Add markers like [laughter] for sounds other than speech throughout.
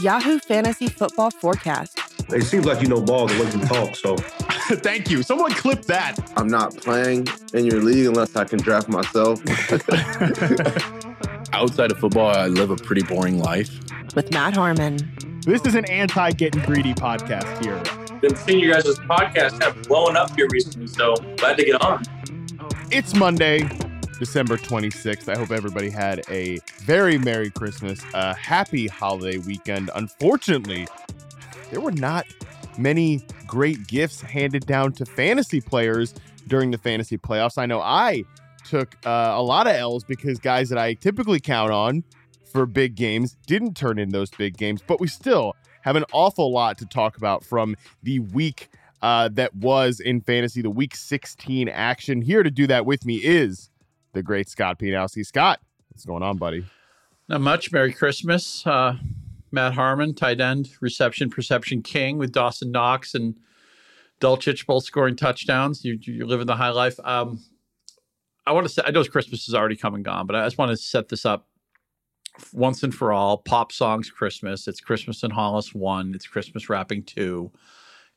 Yahoo Fantasy Football Forecast. It seems like you know ball the way you talk, so. [laughs] Thank you. Someone clip that. I'm not playing in your league unless I can draft myself. [laughs] Outside of football, I live a pretty boring life. With Matt Harmon. This is an anti getting greedy podcast here. Been seeing you guys' podcast kind of blowing up here recently, so glad to get on. It's Monday, December 26th. I hope everybody had a very Merry Christmas, a happy holiday weekend. Unfortunately, there were not many great gifts handed down to fantasy players during the fantasy playoffs. I know I took uh, a lot of L's because guys that I typically count on for big games didn't turn in those big games, but we still have an awful lot to talk about from the week uh, that was in fantasy, the week 16 action. Here to do that with me is the great Scott Pianowski. Scott, what's going on, buddy? Not much. Merry Christmas. Uh, Matt Harmon, tight end, reception, perception king with Dawson Knox and Dulcich both scoring touchdowns. You, you're living the high life. Um, I want to say, I know Christmas is already come and gone, but I just want to set this up once and for all. Pop songs Christmas. It's Christmas in Hollis 1. It's Christmas Wrapping 2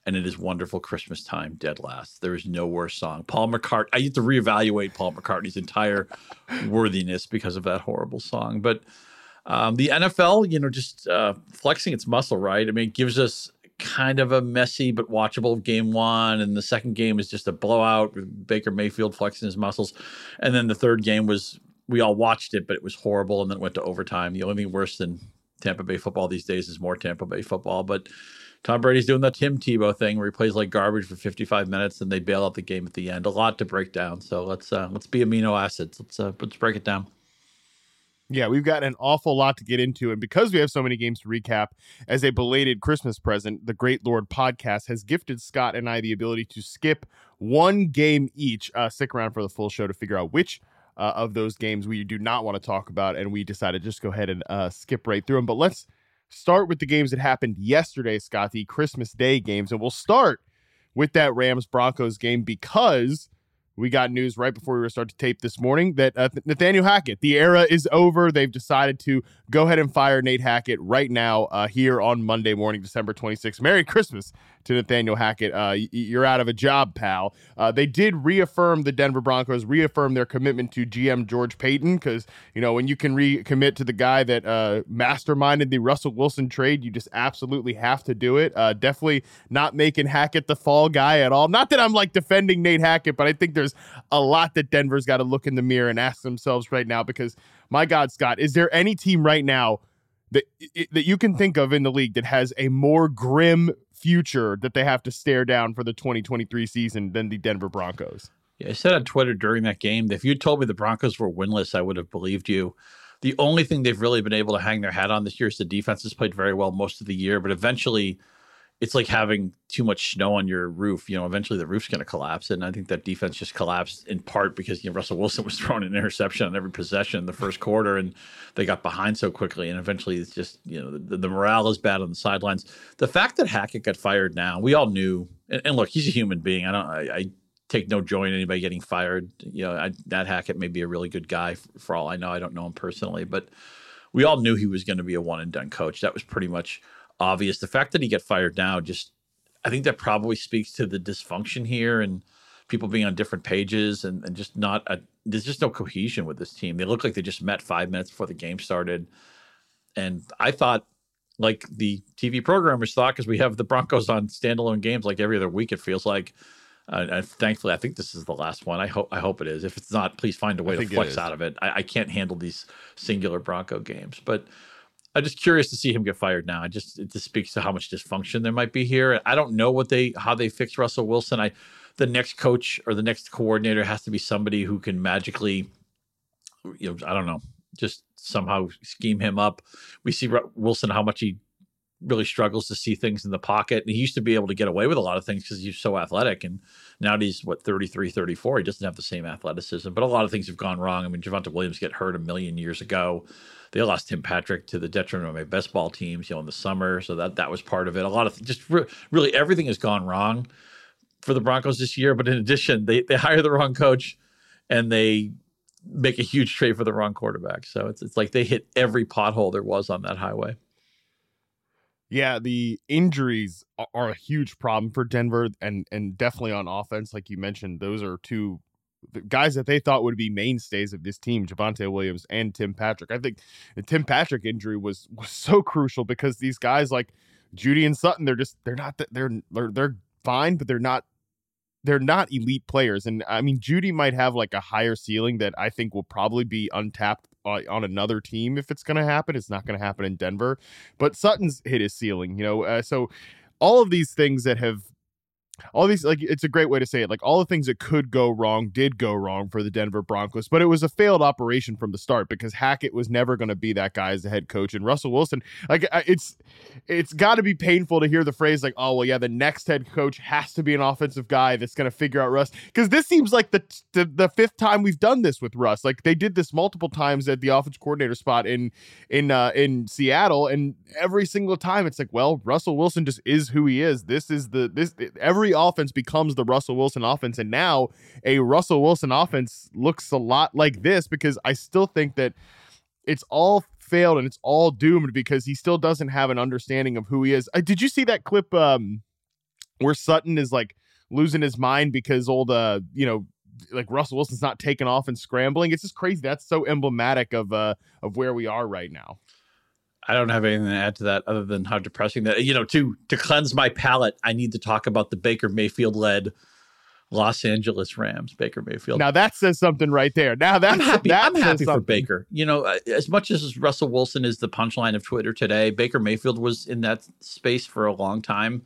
and it is wonderful Christmas time, dead last. There is no worse song. Paul McCartney. I have to reevaluate Paul McCartney's entire [laughs] worthiness because of that horrible song. But um, the NFL, you know, just uh, flexing its muscle, right? I mean, it gives us kind of a messy but watchable game one, and the second game is just a blowout. With Baker Mayfield flexing his muscles, and then the third game was we all watched it, but it was horrible, and then it went to overtime. The only thing worse than Tampa Bay football these days is more Tampa Bay football, but Tom Brady's doing the Tim Tebow thing where he plays like garbage for 55 minutes and they bail out the game at the end. A lot to break down. So let's uh, let's be amino acids. Let's uh, let's break it down. Yeah, we've got an awful lot to get into. And because we have so many games to recap, as a belated Christmas present, the Great Lord podcast has gifted Scott and I the ability to skip one game each. Uh, stick around for the full show to figure out which uh, of those games we do not want to talk about. And we decided just go ahead and uh, skip right through them. But let's start with the games that happened yesterday, Scott, the Christmas Day games. And we'll start with that Rams Broncos game because we got news right before we were start to tape this morning that uh, Nathaniel Hackett, the era is over. They've decided to go ahead and fire Nate Hackett right now uh, here on Monday morning, December 26th. Merry Christmas to Nathaniel Hackett. Uh, you're out of a job, pal. Uh, they did reaffirm the Denver Broncos, reaffirm their commitment to GM George Paton because, you know, when you can recommit to the guy that uh, masterminded the Russell Wilson trade, you just absolutely have to do it. Uh, definitely not making Hackett the fall guy at all. Not that I'm like defending Nate Hackett, but I think there's a lot that Denver's got to look in the mirror and ask themselves right now because, my God, Scott, is there any team right now? That, that you can think of in the league that has a more grim future that they have to stare down for the 2023 season than the Denver Broncos. Yeah, I said on Twitter during that game that if you told me the Broncos were winless, I would have believed you. The only thing they've really been able to hang their hat on this year is the defense has played very well most of the year, but eventually it's like having too much snow on your roof. You know, eventually the roof's going to collapse. And I think that defense just collapsed in part because, you know, Russell Wilson [laughs] was throwing an interception on every possession in the first quarter and they got behind so quickly. And eventually it's just, you know, the, the morale is bad on the sidelines. The fact that Hackett got fired now, we all knew. And, and look, he's a human being. I don't, I, I take no joy in anybody getting fired. You know, I, that Hackett may be a really good guy for, for all I know. I don't know him personally, but we all knew he was going to be a one and done coach. That was pretty much obvious. The fact that he got fired now just I think that probably speaks to the dysfunction here and people being on different pages and, and just not a, there's just no cohesion with this team. They look like they just met five minutes before the game started. And I thought like the TV programmers thought, because we have the Broncos on standalone games like every other week, it feels like Uh, and thankfully, I think this is the last one. I hope I hope it is. If it's not, please find a way to flex out of it. I, I, can't handle these singular Bronco games. But I'm just curious to see him get fired now. I just it just speaks to how much dysfunction there might be here. I don't know what they how they fix Russell Wilson. I the next coach or the next coordinator has to be somebody who can magically, you know, I don't know, just somehow scheme him up. We see Wilson how much he really struggles to see things in the pocket. And he used to be able to get away with a lot of things because he's so athletic. And now he's, what, 33, 34. He doesn't have the same athleticism. But a lot of things have gone wrong. I mean, Javonte Williams get hurt a million years ago. They lost Tim Patrick to the detriment of my best ball teams, you know, in the summer. So that that was part of it. A lot of just re- really everything has gone wrong for the Broncos this year. But in addition, they, they hire the wrong coach and they make a huge trade for the wrong quarterback. So it's, it's like they hit every pothole there was on that highway. Yeah, the injuries are a huge problem for Denver, and and definitely on offense, like you mentioned, those are two guys that they thought would be mainstays of this team, Javonte Williams and Tim Patrick. I think the Tim Patrick injury was was so crucial because these guys like Jeudy and Sutton, they're just they're not they're they're they're fine, but they're not they're not elite players. And I mean, Jeudy might have like a higher ceiling that I think will probably be untapped uh, on another team if it's going to happen. It's not going to happen in Denver, but Sutton's hit his ceiling, you know. Uh, so all of these things that have all these like it's a great way to say it like all the things that could go wrong did go wrong for the denver broncos but it was a failed operation from the start because hackett was never going to be that guy as the head coach and russell wilson like it's it's got to be painful to hear the phrase like oh well yeah the next head coach has to be an offensive guy that's going to figure out russ because this seems like the, the the fifth time we've done this with russ like they did this multiple times at the offense coordinator spot in in uh in seattle and every single time it's like well russell wilson just is who he is. This is the this every offense becomes the Russell Wilson offense. And now a Russell Wilson offense looks a lot like this because I still think that it's all failed and it's all doomed because he still doesn't have an understanding of who he is. Uh, did you see that clip um, where Sutton is like losing his mind because old uh, you know, like Russell Wilson's not taking off and scrambling. It's just crazy. That's so emblematic of uh of where we are right now. I don't have anything to add to that other than how depressing that. You know, to to cleanse my palate, I need to talk about the Baker Mayfield led Los Angeles Rams. Baker Mayfield. Now that says something right there. Now that's I'm happy. That I'm happy for Baker. You know, as much as Russell Wilson is the punchline of Twitter today, Baker Mayfield was in that space for a long time.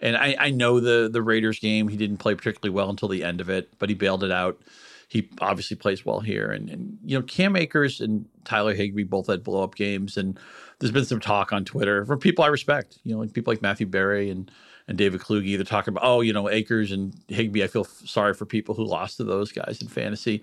And I, I know the the Raiders game, he didn't play particularly well until the end of it, but he bailed it out he obviously plays well here. And, and you know, Cam Akers and Tyler Higbee both had blow up games. And there's been some talk on Twitter from people I respect, you know, like people like Matthew Berry and and David Kluge. They're talking about, oh, you know, Akers and Higbee. I feel sorry for people who lost to those guys in fantasy.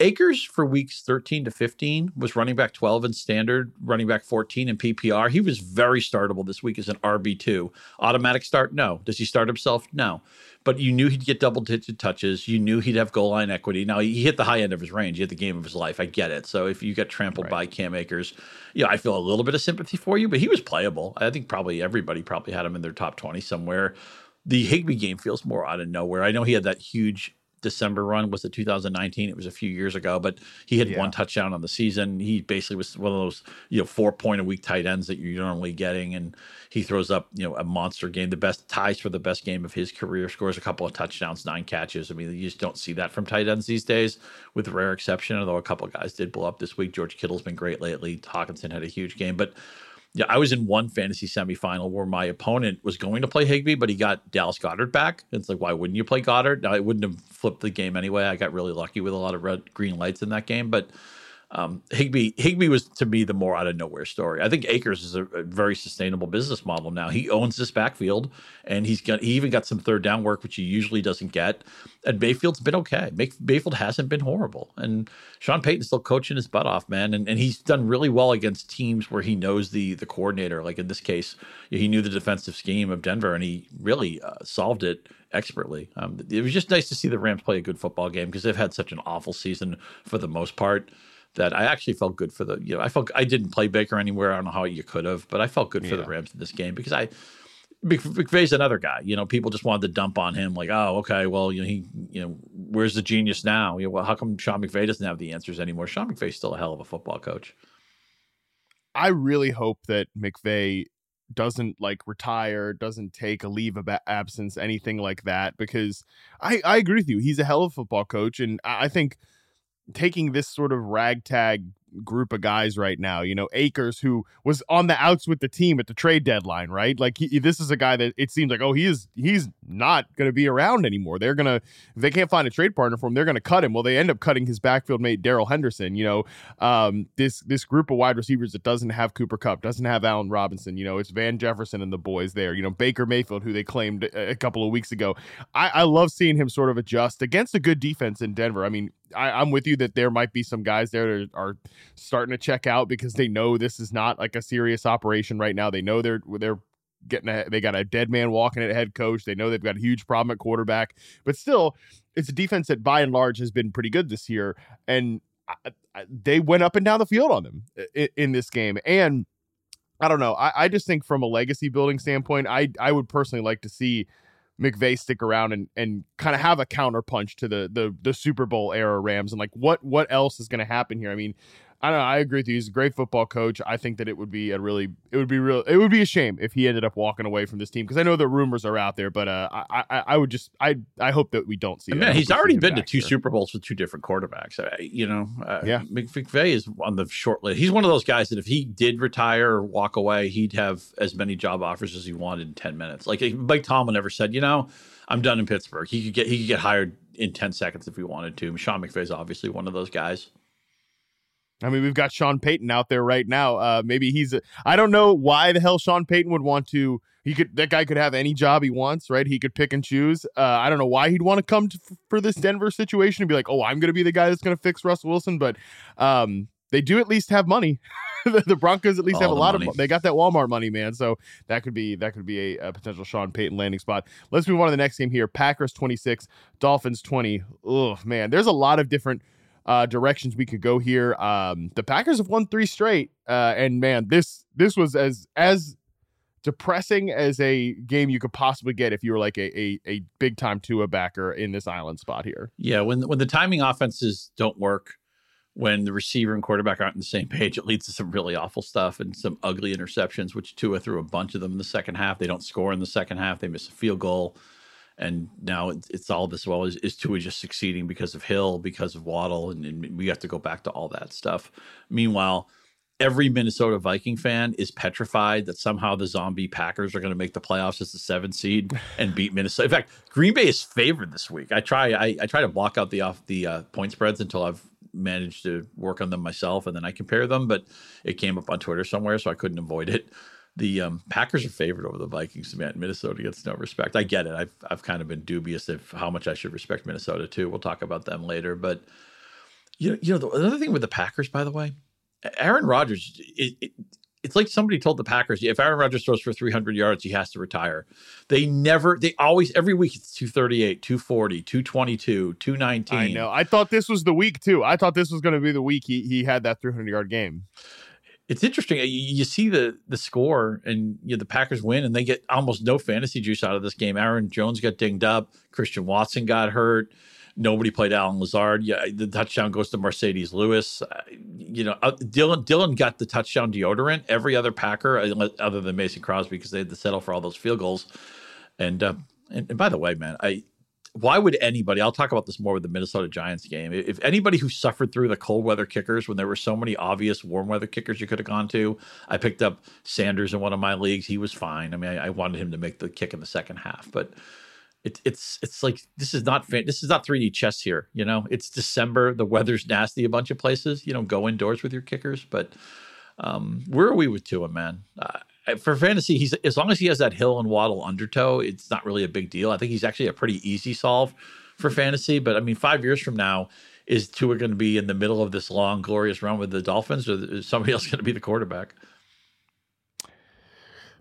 Akers for weeks 13 to 15 was running back 12 in standard, running back 14 in PPR. He was very startable this week as an RB2. Automatic start? No. Does he start himself? No. But you knew he'd get double digit touches. You knew he'd have goal line equity. Now, he hit the high end of his range. He hit the game of his life. I get it. So if you get trampled right. by Cam Akers, yeah, I feel a little bit of sympathy for you, but he was playable. I think probably everybody probably had him in their top 20 somewhere. The Higbee game feels more out of nowhere. I know he had that huge December run was it 2019? It was a few years ago, but he had yeah. one touchdown on the season. He basically was one of those you know four point a week tight ends that you're normally getting, and he throws up you know a monster game, the best ties for the best game of his career, scores a couple of touchdowns, nine catches. I mean, you just don't see that from tight ends these days, with rare exception. Although a couple of guys did blow up this week. George Kittle's been great lately. Hockenson had a huge game, but yeah, I was in one fantasy semifinal where my opponent was going to play Higbee, but he got Dallas Goedert back. It's like, why wouldn't you play Goedert? Now, I wouldn't have flipped the game anyway. I got really lucky with a lot of red green lights in that game, but um, Higbee Higbee was to me the more out of nowhere story. I think Akers is a, a, very sustainable business model now. He owns this backfield, and he's got he even got some third down work, which he usually doesn't get. And Mayfield's been okay. Mayfield hasn't been horrible, and Sean Payton's still coaching his butt off, man. And, and he's done really well against teams where he knows the the coordinator. Like in this case, he knew the defensive scheme of Denver, and he really uh, solved it expertly. Um, it was just nice to see the Rams play a good football game because they've had such an awful season for the most part that I actually felt good for the you know I felt I didn't play Baker anywhere. I don't know how you could have, but I felt good for the Rams in this game because I McVay's another guy. You know, people just wanted to dump on him, like, oh, okay, well, you know, he, you know, where's the genius now? You know, well, how come Sean McVay doesn't have the answers anymore? Sean McVay's still a hell of a football coach. I really hope that McVay doesn't like retire, doesn't take a leave of absence, anything like that. Because I, I agree with you. He's a hell of a football coach. And I think taking this sort of ragtag group of guys right now. You know, Akers, who was on the outs with the team at the trade deadline, right? Like he, this is a guy that it seems like, oh, he is he's not going to be around anymore. They're gonna if they can't find a trade partner for him, they're to cut him. Well, they end up cutting his backfield mate Darrell Henderson. You know, um, this this group of wide receivers that doesn't have Cooper Kupp, doesn't have Allen Robinson. You know, it's Van Jefferson and the boys there. You know, Baker Mayfield, who they claimed a couple of weeks ago. I, I love seeing him sort of adjust against a good defense in Denver. I mean, I, am with you that there might be some guys there that are starting to check out because they know this is not like a serious operation right now. They know they're they're getting a, they got a dead man walking at head coach. They know they've got a huge problem at quarterback, but still, it's a defense that by and large has been pretty good this year, and I, I, they went up and down the field on them in, in this game. And I don't know, I, I just think from a legacy building standpoint, I I would personally like to see McVay stick around and and kind of have a counterpunch to the the the Super Bowl era Rams and like what what else is going to happen here? I mean, I don't know. I agree with you. He's a great football coach. I think that it would be a really, it would be real, it would be a shame if he ended up walking away from this team because I know the rumors are out there, but uh, I, I, I would just, I, I hope that we don't see. I mean, he's already been to two here. Super Bowls with two different quarterbacks. Uh, you know, uh, yeah. McVay is on the short list. He's one of those guys that if he did retire or walk away, he'd have as many job offers as he wanted in ten minutes. Like Mike Tomlin never said, you know, I'm done in Pittsburgh. He could get, he could get hired in ten seconds if he wanted to. Sean McVay is obviously one of those guys. I mean, we've got Sean Payton out there right now. Uh, maybe he's. I don't know why the hell Sean Payton would want to. He could. That guy could have any job he wants, right? He could pick and choose. Uh, I don't know why he'd want to come to, for this Denver situation and be like, "Oh, I'm going to be the guy that's going to fix Russ Wilson." But um, they do at least have money. [laughs] the Broncos at least All have a lot money. of. They got that Walmart money, man. So that could be that could be a, a, potential Sean Payton landing spot. Let's move on to the next game here. Packers 26, Dolphins 20. Oh man, there's a lot of different uh, directions we could go here. Um, the Packers have won three straight, uh, and man, this this was as as depressing as a game you could possibly get if you were like a a, a big time Tua backer in this island spot here. Yeah, when when the timing offenses don't work, when the receiver and quarterback aren't on the same page, it leads to some really awful stuff and some ugly interceptions. Which Tua threw a bunch of them in the second half. They don't score in the second half. They miss a field goal and now it's all this well is, is Tua just succeeding because of Hill, because of Waddle, and, and, we have to go back to all that stuff. Meanwhile, every Minnesota Viking fan is petrified that somehow the zombie Packers are going to make the playoffs as the seven seed and beat [laughs] Minnesota. In fact, Green Bay is favored this week. I try I, I try to block out the off the uh, point spreads until I've managed to work on them myself, and then I compare them. But it came up on Twitter somewhere, so I couldn't avoid it the um, Packers are favored over the Vikings. Man, Minnesota gets no respect. I get it. I've I've kind of been dubious of how much I should respect Minnesota too. We'll talk about them later. But you know, you know, the, another thing with the Packers, by the way, Aaron Rodgers. It, it, it's like somebody told the Packers, if Aaron Rodgers throws for 300 yards, he has to retire. They never, they always, every week it's 238, 240, 222, 219. I know. I thought this was the week too. I thought this was going to be the week he, he had that 300 yard game it's interesting. You, you, see the the score, and you know, the Packers win, and they get almost no fantasy juice out of this game. Aaron Jones got dinged up. Christian Watson got hurt. Nobody played Allen Lazard. Yeah, the touchdown goes to Marcedes Lewis. Uh, you know, uh, Dillon Dillon got the touchdown deodorant. Every other Packer, uh, other than Mason Crosby, because they had to settle for all those field goals. And uh, and, and by the way, man, I why would anybody i'll talk about this more with the minnesota giants game. If anybody who suffered through the cold weather kickers when there were so many obvious warm weather kickers you could have gone to i picked up sanders in one of my leagues. He was fine. I mean i, I wanted him to make the kick in the second half but it, it's it's like this is not this is not 3d chess here you know? It's december. The weather's nasty a bunch of places. You know go indoors with your kickers but um, where are we with Tua, man? Uh, for fantasy, he's as long as he has that Hill and Waddle undertow, it's not really a big deal. I think he's actually a pretty easy solve for fantasy. But I mean, five years from now, is Tua going to be in the middle of this long, glorious run with the Dolphins, or is somebody [laughs] else going to be the quarterback?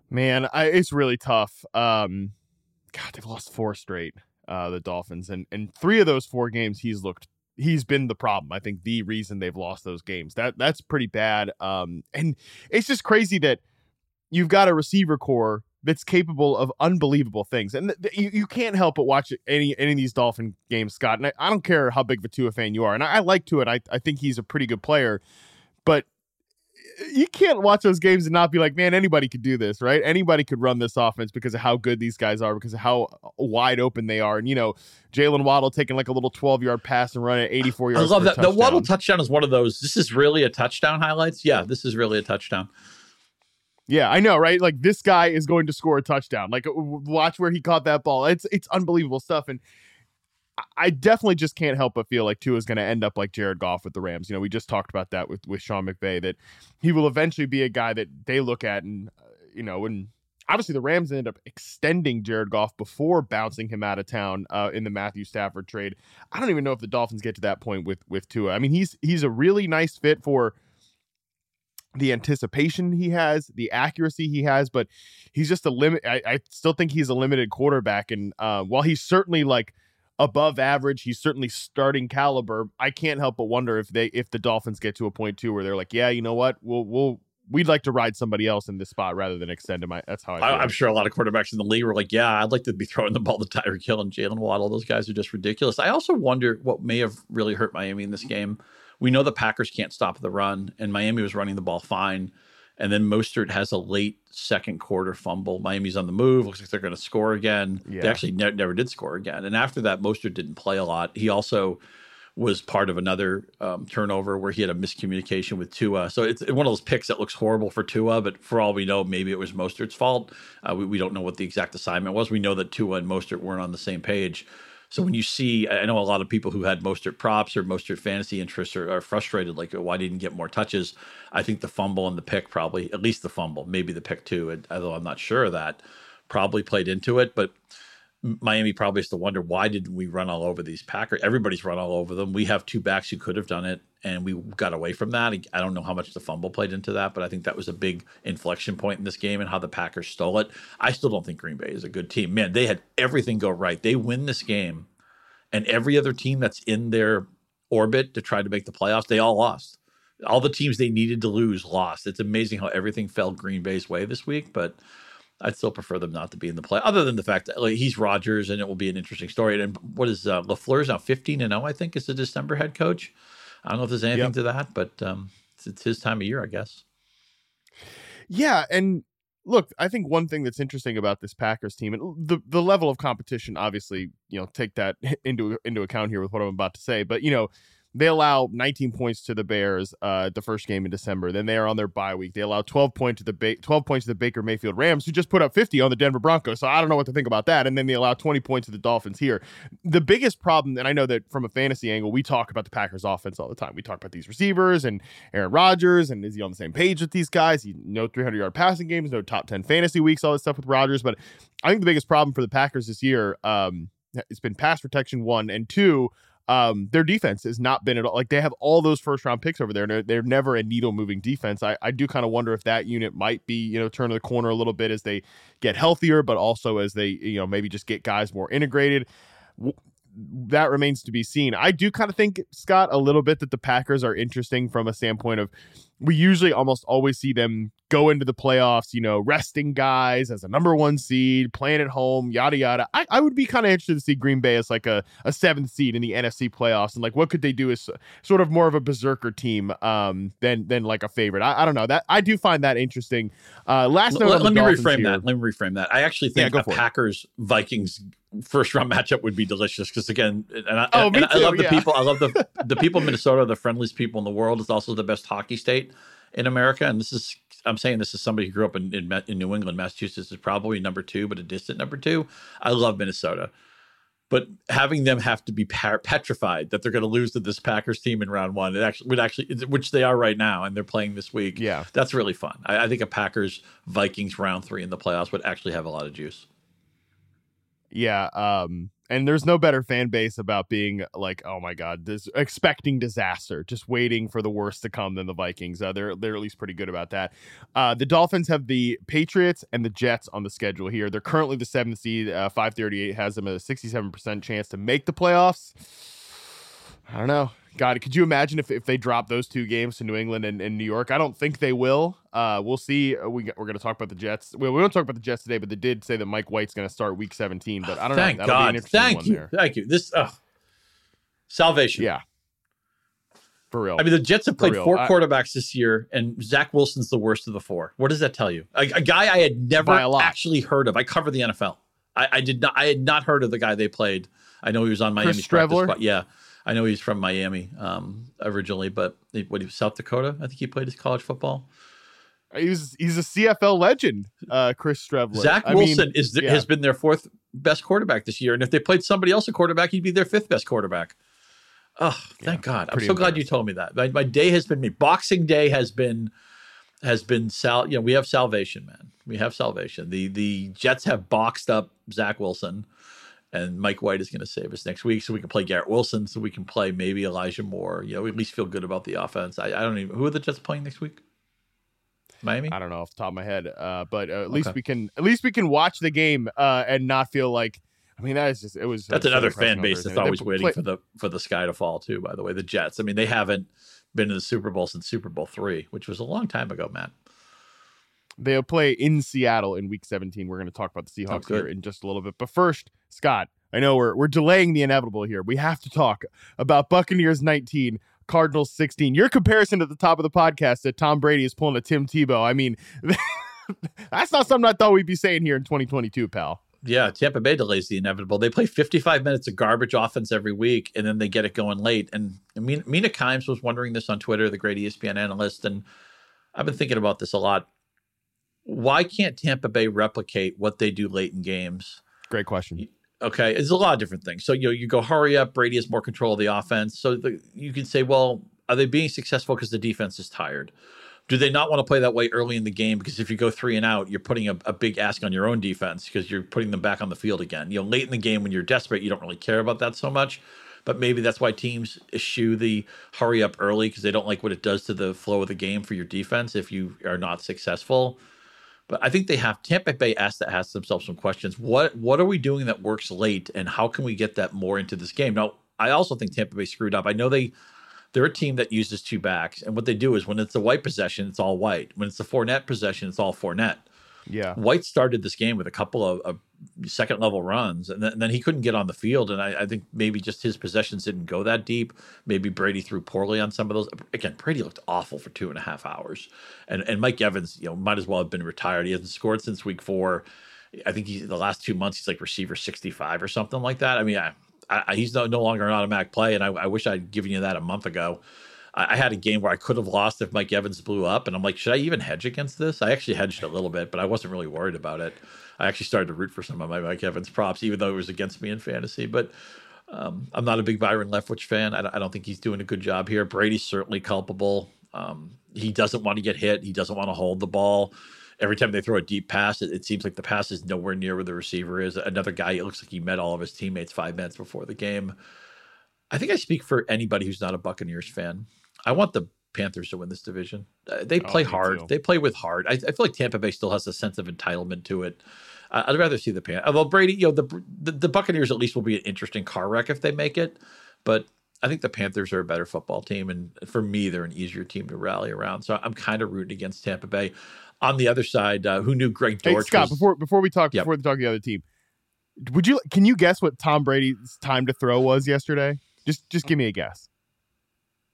Man, I, it's really tough. Um, God, they've lost four straight. Uh, the Dolphins, and and three of those four games, he's looked he's been the problem. I think the reason they've lost those games. That that's pretty bad. Um, and it's just crazy that you've got a receiver corps that's capable of unbelievable things. And th- you, you can't help but watch any any of these Dolphin games, Scott. And I, I don't care how big of a Tua fan you are. And I, I like Tua. I, I think he's a pretty good player. But eh, you can't watch those games and not be like, man, anybody could do this, right? Anybody could run this offense because of how good these guys are, because of how uh, wide open they are. And, you know, Jalen Waddle taking like a little 12 yard pass and running 84 yards. I love that. The Waddle touchdown is one of those. This is really a touchdown highlights. Yeah, this is really a touchdown. Yeah, I know, right? Like this guy is going to score a touchdown. Like watch where he caught that ball. It's it's unbelievable stuff. And I definitely just can't help but feel like Tua is going to end up like Jared Goff with the Rams. You know, we just talked about that with with Sean McVay that he will eventually be a guy that they look at and uh, you know, and obviously the Rams ended up extending Jared Goff before bouncing him out of town uh, in the Matthew Stafford trade. I don't even know if the Dolphins get to that point with with Tua. I mean, he's he's a really nice fit for the anticipation he has, the accuracy he has, but he's just a limit. I, I still think he's a limited quarterback, and uh, while he's certainly like above average. He's certainly starting caliber. I can't help but wonder if they if the Dolphins get to a point too where they're like, yeah, you know what, we'll we'll we'd like to ride somebody else in this spot rather than extend him. I, that's how I. I am sure a lot of quarterbacks in the league were like, yeah, I'd like to be throwing the ball to Tyreek Hill and Jalen Waddle. Those guys are just ridiculous. I also wonder what may have really hurt Miami in this game. We know the Packers can't stop the run, and Miami was running the ball fine. And then Mostert has a late second quarter fumble. Miami's on the move. Looks like they're going to score again. Yeah. They actually ne- never did score again. And after that, Mostert didn't play a lot. He also was part of another um, turnover where he had a miscommunication with Tua. So it's one of those picks that looks horrible for Tua, but for all we know, maybe it was Mostert's fault. Uh, we, we don't know what the exact assignment was. We know that Tua and Mostert weren't on the same page. So when you see, I know a lot of people who had Mostert props or Mostert fantasy interests are, are, frustrated, like why didn't get more touches? I think the fumble and the pick probably, at least the fumble, maybe the pick too, although I'm not sure of that, probably played into it. But Miami probably has to wonder why didn't we run all over these Packers? Everybody's run all over them. We have two backs who could have done it, and we got away from that. I don't know how much the fumble played into that, but I think that was a big inflection point in this game and how the Packers stole it. I still don't think Green Bay is a good team. Man, they had everything go right. They win this game, and every other team that's in their orbit to try to make the playoffs, they all lost. All the teams they needed to lose lost. It's amazing how everything fell Green Bay's way this week, but I'd still prefer them not to be in the play. Other than the fact that like, he's Rodgers, and it will be an interesting story. And what is uh, LaFleur's now fifteen and zero? Oh, I think is the December head coach. I don't know if there's anything yep. to that, but um, it's, it's his time of year, I guess. Yeah, and look, I think one thing that's interesting about this Packers team and the the level of competition, obviously, you know, take that [laughs] into into account here with what I'm about to say. But you know, they allow 19 points to the Bears uh, the first game in December. Then they are on their bye week. They allow 12 points to the ba- 12 points to the Baker Mayfield Rams, who just put up 50 on the Denver Broncos. So I don't know what to think about that. And then they allow 20 points to the Dolphins here. The biggest problem, and I know that from a fantasy angle, we talk about the Packers offense all the time. We talk about these receivers and Aaron Rodgers, and is he on the same page with these guys? He no 300 yard passing games, no top 10 fantasy weeks, all this stuff with Rodgers. But I think the biggest problem for the Packers this year, um, it's been pass protection one and two um, their defense has not been at all like they have all those first round picks over there. They're, they're never a needle moving defense. I, I do kind of wonder if that unit might be, you know, turn the corner a little bit as they get healthier, but also as they, you know, maybe just get guys more integrated. That remains to be seen. I do kind of think, Scott, a little bit that the Packers are interesting from a standpoint of we usually almost always see them go into the playoffs, you know, resting guys as a number one seed, playing at home, yada yada. I, I would be kind of interested to see Green Bay as like a, a seventh seed in the NFC playoffs, and like what could they do as sort of more of a berserker team um than than like a favorite. I, I don't know that I do find that interesting. Uh, last note, let, let me Dolphins reframe here. that. Let me reframe that. I actually think Yeah, a go for it. Packers Vikings first round [laughs] matchup would be delicious because again, and I, Oh, and me I love too, the people. I love the [laughs] the people of Minnesota, are the friendliest people in the world. It's also the best hockey state in America, and this is. I'm saying this is somebody who grew up in, in in New England, Massachusetts is probably number two, but a distant number two. I love Minnesota, but having them have to be par- petrified that they're going to lose to this Packers team in round one, it actually would actually, which they are right now, and they're playing this week. Yeah. that's really fun. I, I think a Packers Vikings round three in the playoffs would actually have a lot of juice. Yeah, um, and there's no better fan base about being like, oh my god, this expecting disaster, just waiting for the worst to come than the Vikings. Uh, they're they're at least pretty good about that. Uh, the Dolphins have the Patriots and the Jets on the schedule here. They're currently the seventh seed. Uh, Five thirty eight has them a sixty seven percent chance to make the playoffs. I don't know. God, could you imagine if, if they drop those two games to New England and, and New York? I don't think they will. Uh, we'll see. Uh, We, we're going to talk about the Jets. Well, we won't talk about the Jets today, but they did say that Mike White's going to start week 17. But I don't Thank know. That'll be an God. interesting Thank one you. there. Thank you. This uh, salvation. Yeah. For real. I mean, the Jets have played four I- quarterbacks this year, and Zach Wilson's the worst of the four. What does that tell you? A, a guy I had never By a lot. actually heard of. I cover the NFL. I, I did not. I had not heard of the guy they played. I know he was on Miami Chris practice squad. Yeah, I know he's from Miami um, originally, but he- what he was South Dakota. I think he played his college football. he's he's a CFL legend, uh, Chris Streveler. Zach I mean, Wilson is yeah. has been their fourth best quarterback this year, and if they played somebody else a quarterback, he'd be their fifth best quarterback. Oh, thank God! I'm so glad you told me that. My, my day has been me. Boxing Day has been has been sal. You know, we have salvation, man. We have salvation. The the Jets have boxed up Zach Wilson, and Mike White is going to save us next week, so we can play Garrett Wilson, so we can play maybe Elijah Moore. You know, we at least feel good about the offense. I, I don't even who are the Jets playing next week. Miami. I don't know off the top of my head, uh, but uh, at least we can at least we can watch the game uh, and not feel like. I mean, that is just it was. That's another fan base that's They always play- waiting for the for the sky to fall too. By the way, the Jets. I mean, they haven't been to the Super Bowl since Super Bowl three, which was a long time ago, Matt. They'll play in Seattle in Week 17. We're going to talk about the Seahawks here in just a little bit, but first, Scott, I know we're we're delaying the inevitable here. We have to talk about Buccaneers 19. Cardinals 16. Your comparison at the top of the podcast that Tom Brady is pulling a Tim Tebow. I mean, [laughs] that's not something I thought we'd be saying here in 2022, pal. Yeah, Tampa Bay delays the inevitable. They play 55 minutes of garbage offense every week, and then they get it going late. And I mean, Mina Kimes was wondering this on Twitter, the great ESPN analyst, and I've been thinking about this a lot. Why can't Tampa Bay replicate what they do late in games? Great question. Okay, it's a lot of different things. So you know, you go hurry up. Brady has more control of the offense. So the, you can say, well, are they being successful because the defense is tired? Do they not want to play that way early in the game? Because if you go three and out, you're putting a, a big ask on your own defense because you're putting them back on the field again. You know, late in the game when you're desperate, you don't really care about that so much. But maybe that's why teams eschew the hurry up early because they don't like what it does to the flow of the game for your defense if you are not successful. But I think they have Tampa Bay asked to ask themselves some questions. What what are we doing that works late, and how can we get that more into this game? Now, I also think Tampa Bay screwed up. I know they they're a team that uses two backs, and what they do is when it's a white possession, it's all white. When it's a Fournette possession, it's all Fournette. Yeah. White started this game with a couple of, of second level runs, and then, and then he couldn't get on the field. And I, I think maybe just his possessions didn't go that deep. Maybe Brady threw poorly on some of those. Again, Brady looked awful for two and a half hours, and and Mike Evans, you know, might as well have been retired. He hasn't scored since week four. I think he's the last two months he's like receiver sixty five or something like that. I mean, I, I, he's no, no longer an automatic play, and I, I wish I'd given you that a month ago. I, I had a game where I could have lost if Mike Evans blew up, and I'm like, should I even hedge against this? I actually hedged a little bit, but I wasn't really worried about it. I actually started to root for some of my Mike Evans props, even though it was against me in fantasy. But um, I'm not a big Byron Leftwich fan. I, don't- I don't think he's doing a good job here. Brady's certainly culpable. Um, he doesn't want to get hit. He doesn't want to hold the ball. Every time they throw a deep pass, it, it seems like the pass is nowhere near where the receiver is. Another guy, it looks like he met all of his teammates five minutes before the game. I think I speak for anybody who's not a Buccaneers fan. I want the Panthers to win this division. Uh, they Oh, play hard. too. They play with heart. I, I feel like Tampa Bay still has a sense of entitlement to it. I- I'd rather see the Pan. Although Brady, you know, the, the the Buccaneers at least will be an interesting car wreck if they make it. But I think the Panthers are a better football team, and for me, they're an easier team to rally around. So I'm kind of rooting against Tampa Bay. On the other side, uh, who knew Greg Hey Scott, was? before before we talk Yep. before we talk the other team, would you can you guess what Tom Brady's time to throw was yesterday? Just just give me a guess.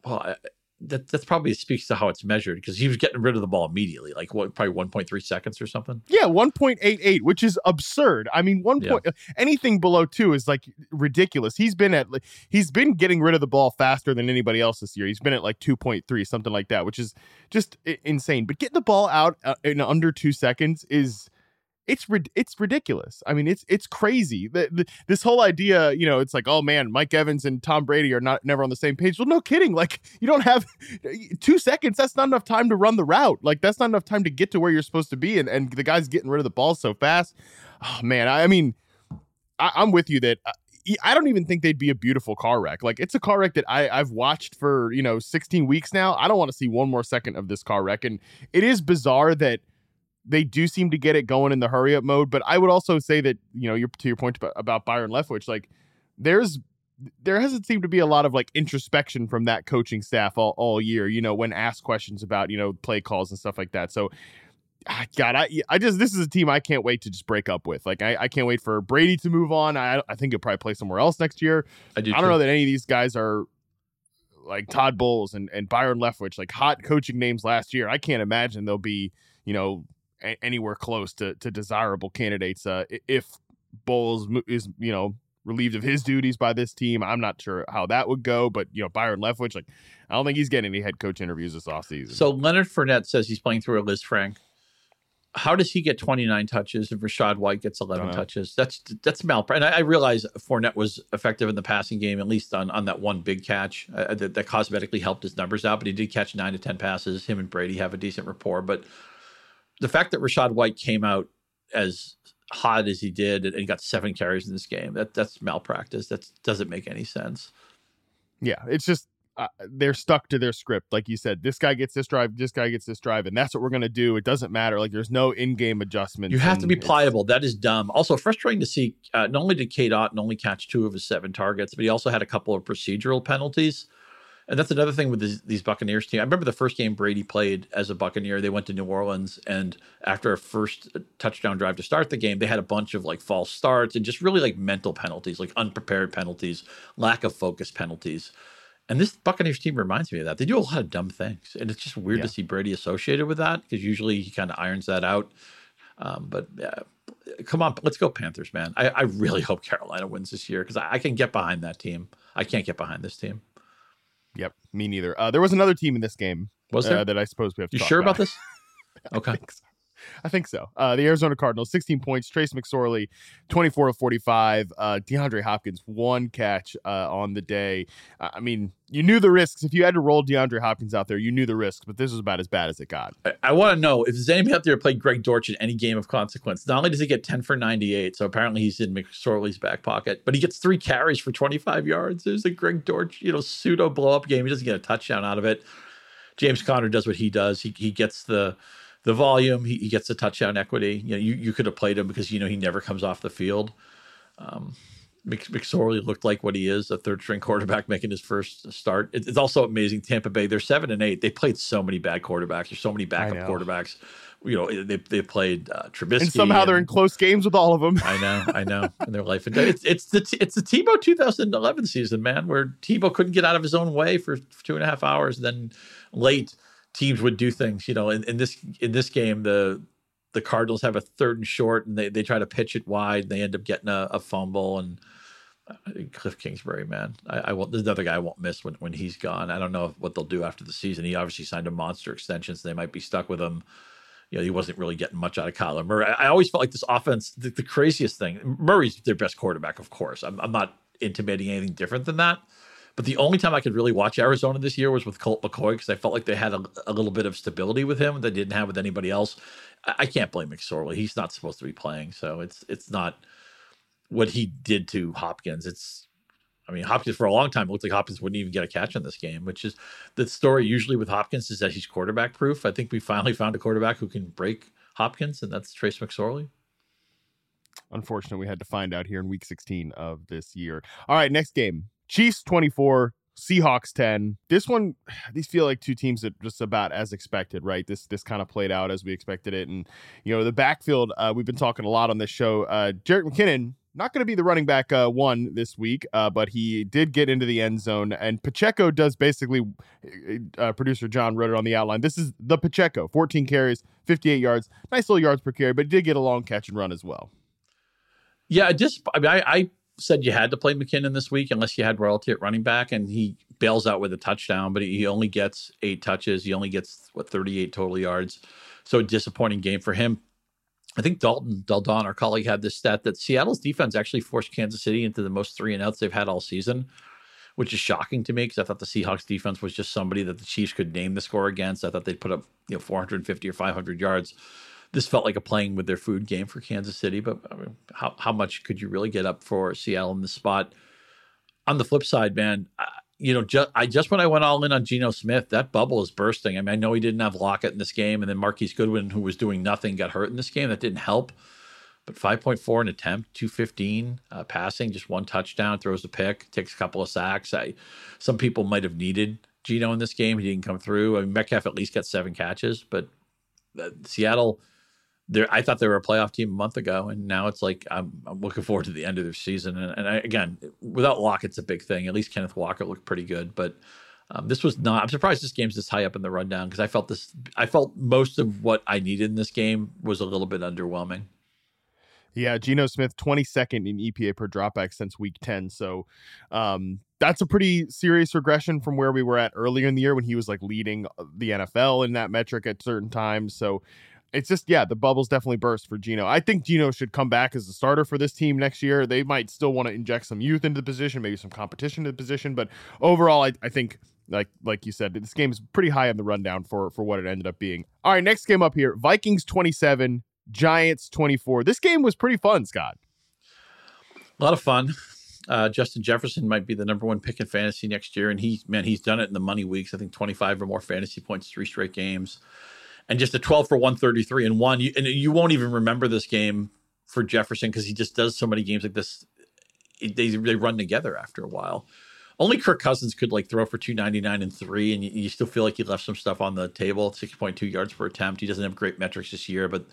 well, I, that that's probably speaks to how it's measured because he was getting rid of the ball immediately, like what, probably 1.3 seconds or something. Yeah, 1.88, which is absurd. I mean, one Yeah. point anything below 2 is like ridiculous. He's been at like, he's been getting rid of the ball faster than anybody else this year. He's been at like 2.3, something like that, which is just insane. But getting the ball out uh, in under 2 seconds is it's it's ridiculous. I mean, it's it's crazy. The, the, this whole idea, you know, it's like, oh man, Mike Evans and Tom Brady are not never on the same page. Well, no kidding. Like, you don't have [laughs] two seconds. That's not enough time to run the route. Like, that's not enough time to get to where you're supposed to be. And and the guy's getting rid of the ball so fast. Oh man, I, I mean, I, I'm with you that. uh, I don't even think they'd be a beautiful car wreck. Like it's a car wreck that I, I've watched for you know 16 weeks now. I don't want to see one more second of this car wreck, and it is bizarre that they do seem to get it going in the hurry up mode. But I would also say that you know, your to your point about, about Byron Leftwich, like there's there hasn't seemed to be a lot of like introspection from that coaching staff all, all year. You know, when asked questions about you know play calls and stuff like that. So. ah, God, I I just this is a team I can't wait to just break up with. Like I, I can't wait for Brady to move on. I I think he'll probably play somewhere else next year. I do. I don't know that any of these guys are like Todd Bowles and, and Byron Leftwich, like hot coaching names last year. I can't imagine they'll be, you know, a- anywhere close to, to desirable candidates. Uh, if Bowles is, you know, relieved of his duties by this team, I'm not sure how that would go. But, you know, Byron Leftwich, like, I don't think he's getting any head coach interviews this offseason. So Leonard Fournette says he's playing through a Lisfranc how does he get 29 touches if Rachaad White gets 11 touches? That's that's malpractice. And I, I, realize Fournette was effective in the passing game, at least on, on that one big catch uh, that, that cosmetically helped his numbers out. But he did catch nine to 10 passes. Him and Brady have a decent rapport. But the fact that Rachaad White came out as hot as he did and got seven carries in this game, that that's malpractice. That doesn't make any sense. Yeah, it's just uh, they're stuck to their script. Like you said, this guy gets this drive, this guy gets this drive, and that's what we're going to do. It doesn't matter. Like there's no in-game adjustment. You have to be pliable. That is dumb. Also frustrating to see. Uh, not only did Cade Otton only catch two of his seven targets, but he also had a couple of procedural penalties. And that's another thing with these, these Buccaneers team. I remember the first game Brady played as a Buccaneer. They went to New Orleans, and after a first touchdown drive to start the game, they had a bunch of like false starts and just really like mental penalties, like unprepared penalties, lack of focus penalties. And this Buccaneers team reminds me of that. They do a lot of dumb things, and it's just weird yeah. to see Brady associated with that because usually he kind of irons that out. Um, but come on, let's go Panthers, man! I, I really hope Carolina wins this year because I, I, can get behind that team. I can't get behind this team. Yep, me neither. Uh, there was another team in this game. Was there uh, that I suppose we have? To. You sure about, about this? [laughs] okay. I think so. Uh, the Arizona Cardinals, 16 points. Trace McSorley, 24 to 45. Uh, DeAndre Hopkins, one catch uh, on the day. I mean, you knew the risks. If you had to roll DeAndre Hopkins out there, you knew the risks, but this was about as bad as it got. I, I want to know if there's anybody out there who played Greg Dortch in any game of consequence. Not only does he get 10 for 98, so apparently he's in McSorley's back pocket, but he gets three carries for 25 yards. There's a Greg Dortch, you know, pseudo blow up game. He doesn't get a touchdown out of it. James Conner does what he does. He, he gets the the volume. He, he gets the touchdown equity. You know, you, you could have played him because you know he never comes off the field. Um, McSorley looked like what he is, a third string quarterback making his first start. It's also amazing. Tampa Bay, they're seven and eight. They played so many bad quarterbacks. There's so many backup quarterbacks. You know, they they played uh, Trubisky, and somehow and, they're in close games with all of them. I know, I know, [laughs] in their life. And death. it's it's the it's the Tebow 2011 season, man, where Tebow couldn't get out of his own way for, for two and a half hours. And then late, teams would do things. You know, in, in this in this game, the the Cardinals have a third and short, and they, they try to pitch it wide. And they end up getting a, a fumble. And uh, Cliff Kingsbury, man, I, I won't. There's another guy I won't miss when when he's gone. I don't know what they'll do after the season. He obviously signed a monster extension, so they might be stuck with him. You know, he wasn't really getting much out of Kyler Murray. I, I always felt like this offense, the, the, craziest thing. Murray's their best quarterback, of course. I'm, I'm not intimating anything different than that. But the only time I could really watch Arizona this year was with Colt McCoy because I felt like they had a, a, little bit of stability with him that they didn't have with anybody else. I, I, can't blame McSorley; he's not supposed to be playing, so it's it's not what he did to Hopkins. It's I mean, Hopkins for a long time looked like Hopkins wouldn't even get a catch in this game, which is the story usually with Hopkins is that he's quarterback proof. I think we finally found a quarterback who can break Hopkins, and that's Trace McSorley. Unfortunately, we had to find out here in week 16 of this year. All right, next game. Chiefs 24, Seahawks 10. This one, [sighs] these feel like two teams that just about as expected, right? This this kind of played out as we expected it. And, you know, the backfield, uh, we've been talking a lot on this show. Uh, Jerick McKinnon, not going to be the running back uh, one this week, uh, but he did get into the end zone. And Pacheco does basically, uh, uh producer John wrote it on the outline. This is the Pacheco 14 carries, 58 yards, nice little yards per carry, but he did get a long catch and run as well. Yeah, just I mean, I, I said you had to play McKinnon this week unless you had royalty at running back, and he bails out with a touchdown, but he only gets eight touches. He only gets what 38 total yards. So a disappointing game for him. I think Dalton Del Don, our colleague, had this stat that Seattle's defense actually forced Kansas City into the most three and outs they've had all season, which is shocking to me because I thought the Seahawks defense was just somebody that the Chiefs could name the score against. I thought they'd put up you know 450 or 500 yards this felt like a playing with their food game for Kansas City. But I mean, how how much could you really get up for Seattle in the spot? On the flip side, man, I, you know, just I just when I went all in on Geno Smith, that bubble is bursting. I mean, I know he didn't have Lockett in this game, and then Marquise Goodwin, who was doing nothing, got hurt in this game. That didn't help. But 5.4 an attempt, 215 uh, passing, just one touchdown, throws a pick, takes a couple of sacks. I, some people might have needed Geno in this game. He didn't come through. I mean, Metcalf at least got seven catches, but uh, Seattle there, I thought they were a playoff team a month ago, and now it's like I'm, I'm looking forward to the end of their season. And, and I, again, without Lock, it's a big thing. At least Kenneth Walker looked pretty good, but Um, this was not. I'm surprised this game's this high up in the rundown because I felt this. I felt most of what I needed in this game was a little bit underwhelming. Yeah, Geno Smith, 22nd in EPA per dropback since week 10. So um, that's a pretty serious regression from where we were at earlier in the year when he was like leading uh, the NFL in that metric at certain times. So it's just, yeah, the bubbles definitely burst for Geno. I think Geno should come back as a starter for this team next year. They might still want to inject some youth into the position, maybe some competition to the position. But overall, I, I think like like you said, this game is pretty high on the rundown for for what it ended up being. All right, next game up here: Vikings twenty seven, Giants twenty four. This game was pretty fun, Scott. A lot of fun. Uh, Justin Jefferson might be the number one pick in fantasy next year, and he man, he's done it in the money weeks. I think twenty five or more fantasy points, three straight games, and just a twelve for one thirty three and one. You, and you won't even remember this game for Jefferson because he just does so many games like this. They they run together after a while only Kirk Cousins could like throw for 299 and three, and you, you, still feel like he left some stuff on the table. 6.2 yards per attempt. He doesn't have great metrics this year, but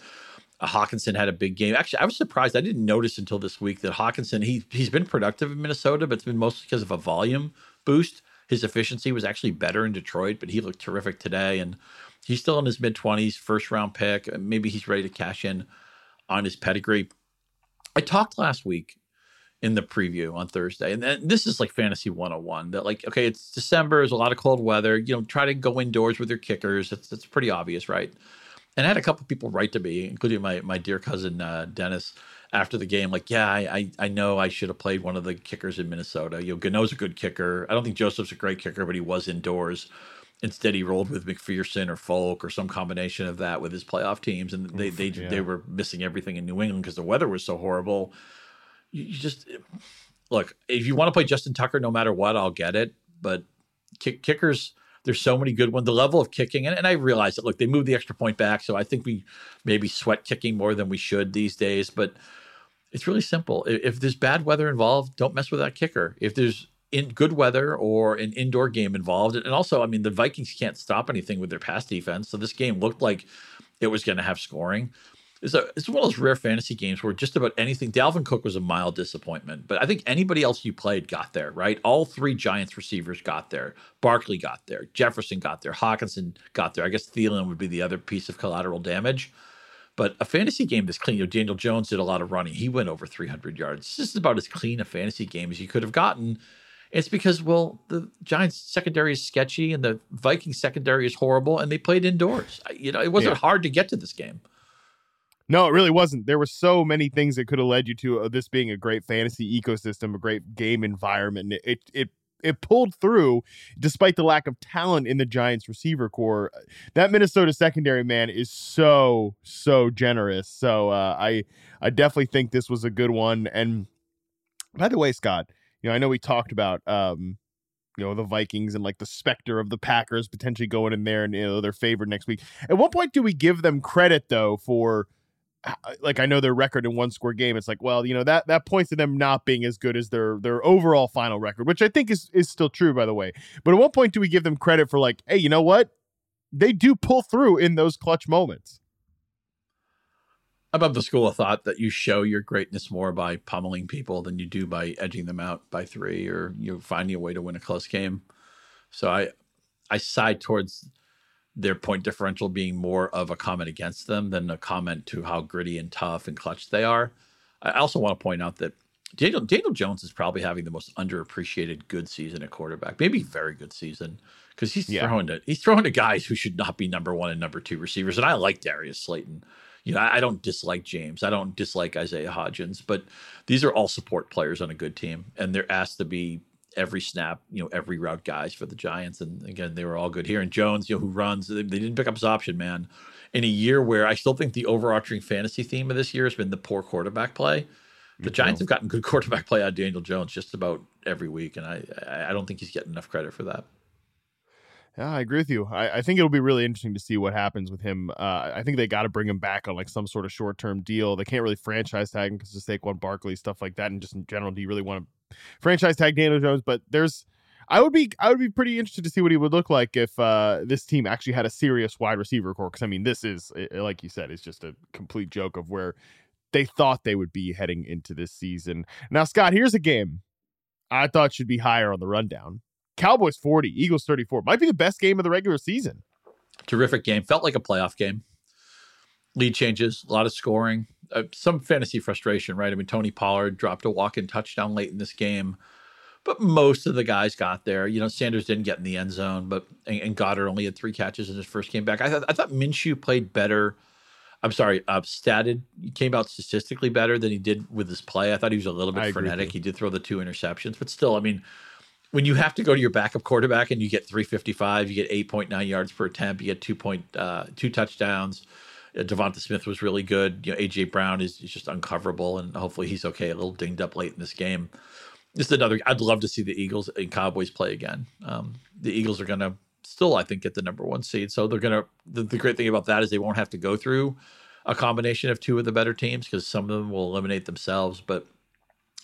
uh, Hockenson had a big game. Actually, I was surprised. I didn't notice until this week that Hockenson he he's been productive in Minnesota, but it's been mostly because of a volume boost. His efficiency was actually better in Detroit, but he looked terrific today, and he's still in his mid 20s, first round pick. Maybe he's ready to cash in on his pedigree. I talked last week in the preview on Thursday. And, and this is like fantasy 101 that like, okay, it's December, there's a lot of cold weather, you know, try to go indoors with your kickers. It's, it's pretty obvious, right? And I had a couple of people write to me, including my, my dear cousin, uh, Dennis, after the game, like, yeah, I, I, I know I should have played one of the kickers in Minnesota. You know, Gano's a good kicker. I don't think Joseph's a great kicker, but he was indoors. Instead, he rolled with McPherson or Folk or some combination of that with his playoff teams, and they Oof, they yeah. they were missing everything in New England because the weather was so horrible you, you just look if you want to play Justin Tucker, no matter what, I'll get it. But kick, kickers, there's so many good ones. The level of kicking, and, and I realize that look, they moved the extra point back, so I think we maybe sweat kicking more than we should these days. But it's really simple. If, if there's bad weather involved, don't mess with that kicker. If there's in good weather or an indoor game involved, and also, I mean, the Vikings can't stop anything with their pass defense, so this game looked like it was going to have scoring it's, a, it's one of those rare fantasy games where just about anything. Dalvin Cook was a mild disappointment, but I think anybody else you played got there, right? All three Giants receivers got there. Barkley got there. Jefferson got there. Hockenson got there. I guess Thielen would be the other piece of collateral damage. But a fantasy game that's clean. You know, Daniel Jones did a lot of running. He went over 300 yards. This is about as clean a fantasy game as you could have gotten. It's because, well, the Giants secondary is sketchy and the Vikings secondary is horrible, and they played indoors. You know, it wasn't yeah. hard to get to this game. No, it really wasn't. There were so many things that could have led you to uh, this being a great fantasy ecosystem, a great game environment. It, it it it pulled through despite the lack of talent in the Giants receiver corps. That Minnesota secondary man is so so generous. So uh, I I definitely think this was a good one. And by the way, Scott, you know I know we talked about um, you know the Vikings and like the specter of the Packers potentially going in there and you know they're favored next week. At what point do we give them credit though for like I know their record in one score game. It's like, well, you know that that points to them not being as good as their their overall final record, which I think is is still true, by the way. But at what point do we give them credit for like, hey, you know what? They do pull through in those clutch moments. I'm of the school of thought that you show your greatness more by pummeling people than you do by edging them out by three or you know, finding a way to win a close game. So I I side towards their point differential being more of a comment against them than a comment to how gritty and tough and clutch they are. I also want to point out that Daniel Daniel Jones is probably having the most underappreciated good season at quarterback, maybe very good season because he's yeah. throwing to he's throwing to guys who should not be number one and number two receivers. And I like Darius Slayton. You know, I, don't dislike James. I don't dislike Isaiah Hodgins, but these are all support players on a good team, and they're asked to be every snap, you know, every route guys for the Giants. And again, they were all good here. And Jones, you know, who runs, they, they, didn't pick up his option, man. In a year where I still think the overarching fantasy theme of this year has been the poor quarterback play. The Giants have gotten good [laughs] quarterback play out of Daniel Jones just about every week, and I I don't think he's getting enough credit for that. Yeah, I agree with you. I, I, think it'll be really interesting to see what happens with him. Uh, I think they got to bring him back on like some sort of short term deal. They can't really franchise tag him because of Saquon Barkley stuff like that, and just in general, do you really want to franchise tag Daniel Jones? But there's, I would be, I would be pretty interested to see what he would look like if uh, this team actually had a serious wide receiver corps. Because I mean, this is like you said, it's just a complete joke of where they thought they would be heading into this season. Now, Scott, here's a game I thought should be higher on the rundown Cowboys 40, Eagles 34. Might be the best game of the regular season. Terrific game. Felt like a playoff game. Lead changes, a lot of scoring, uh, some fantasy frustration, right? I mean, Tony Pollard dropped a walk in touchdown late in this game, but most of the guys got there. You know, Sanders didn't get in the end zone, but and, and Goedert only had three catches in his first game back. I thought I thought Minshew played better. I'm sorry, uh, statted he came out statistically better than he did with his play. I thought he was a little bit frenetic. He did throw the two interceptions, but still, I mean, when you have to go to your backup quarterback and you get 355, you get 8.9 yards per attempt, you get two point uh, two touchdowns. Uh, Devonta Smith was really good. You know, AJ Brown is, is just uncoverable, and hopefully he's okay. A little dinged up late in this game. Just another. I'd love to see the Eagles and Cowboys play again. Um, the Eagles are going to still, I think, get the number one seed. So they're going to. The, the great thing about that is they won't have to go through a combination of two of the better teams because some of them will eliminate themselves. But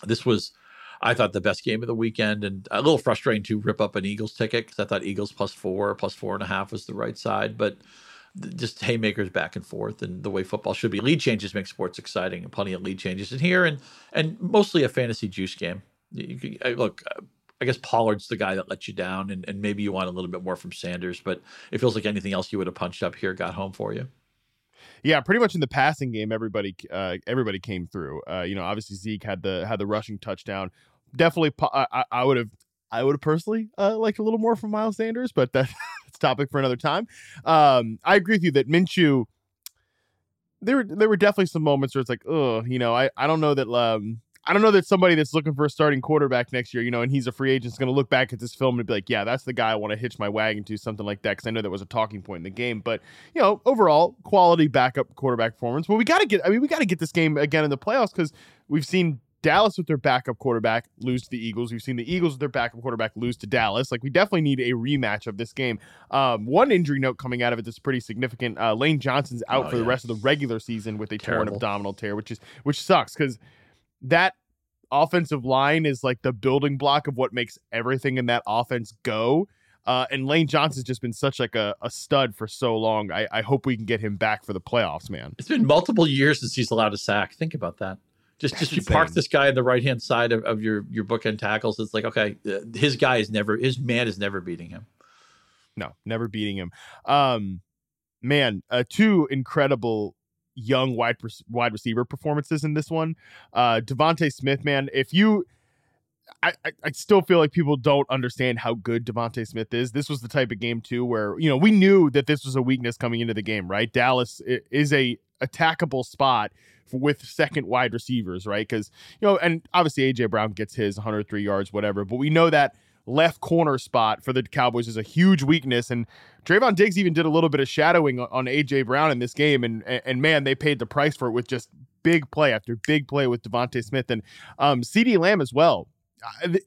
this was I thought the best game of the weekend, and a little frustrating to rip up an Eagles ticket because I thought Eagles plus four, plus four and a half was the right side, but just haymakers back and forth, and the way football should be. Lead changes make sports exciting, and plenty of lead changes in here, and and mostly a fantasy juice game. You, you, look, I guess Pollard's the guy that let you down, and, and maybe you want a little bit more from Sanders, but it feels like anything else you would have punched up here got home for you. Yeah, pretty much in the passing game, everybody uh, everybody came through. Uh, you know, obviously Zeke had the had the rushing touchdown definitely I, I would have I would have personally uh, liked a little more from Miles Sanders, but [laughs] that's topic for another time. Um, I agree with you that Minshew. There were there were definitely some moments where it's like, oh, you know, I, I don't know that um I don't know that somebody that's looking for a starting quarterback next year, you know, and he's a free agent is going to look back at this film and be like, yeah, that's the guy I want to hitch my wagon to, something like that. Because I know that was a talking point in the game. But you know, overall, quality backup quarterback performance. Well, we got to get. I mean, we got to get this game again in the playoffs because we've seen Dallas with their backup quarterback lose to the Eagles. We've seen the Eagles with their backup quarterback lose to Dallas. Like we definitely need a rematch of this game. Um, one injury note coming out of it that's pretty significant. Uh, Lane Johnson's out oh, for yeah. the rest of the regular season with a Terrible. torn abdominal tear, which is which sucks because that offensive line is like the building block of what makes everything in that offense go. Uh, and Lane Johnson's just been such like a, a stud for so long. I, I hope we can get him back for the playoffs, man. It's been multiple years since he's allowed a sack. Think about that. Just just you park this guy on the right hand side of, of your your bookend tackles. It's like okay, uh, his guy is never his man is never beating him. No, never beating him. Um, man, uh, two incredible young wide wide receiver performances in this one. Uh, DeVonta Smith, man, if you. I, I still feel like people don't understand how good DeVonta Smith is. This was the type of game too where you know we knew that this was a weakness coming into the game, right? Dallas is a attackable spot with second wide receivers, right? Because, you know, and obviously AJ Brown gets his 103 yards, whatever, but we know that left corner spot for the Cowboys is a huge weakness. And Trevon Diggs even did a little bit of shadowing on AJ Brown in this game. And, and man, they paid the price for it with just big play after big play with DeVonta Smith and um, CeeDee Lamb as well.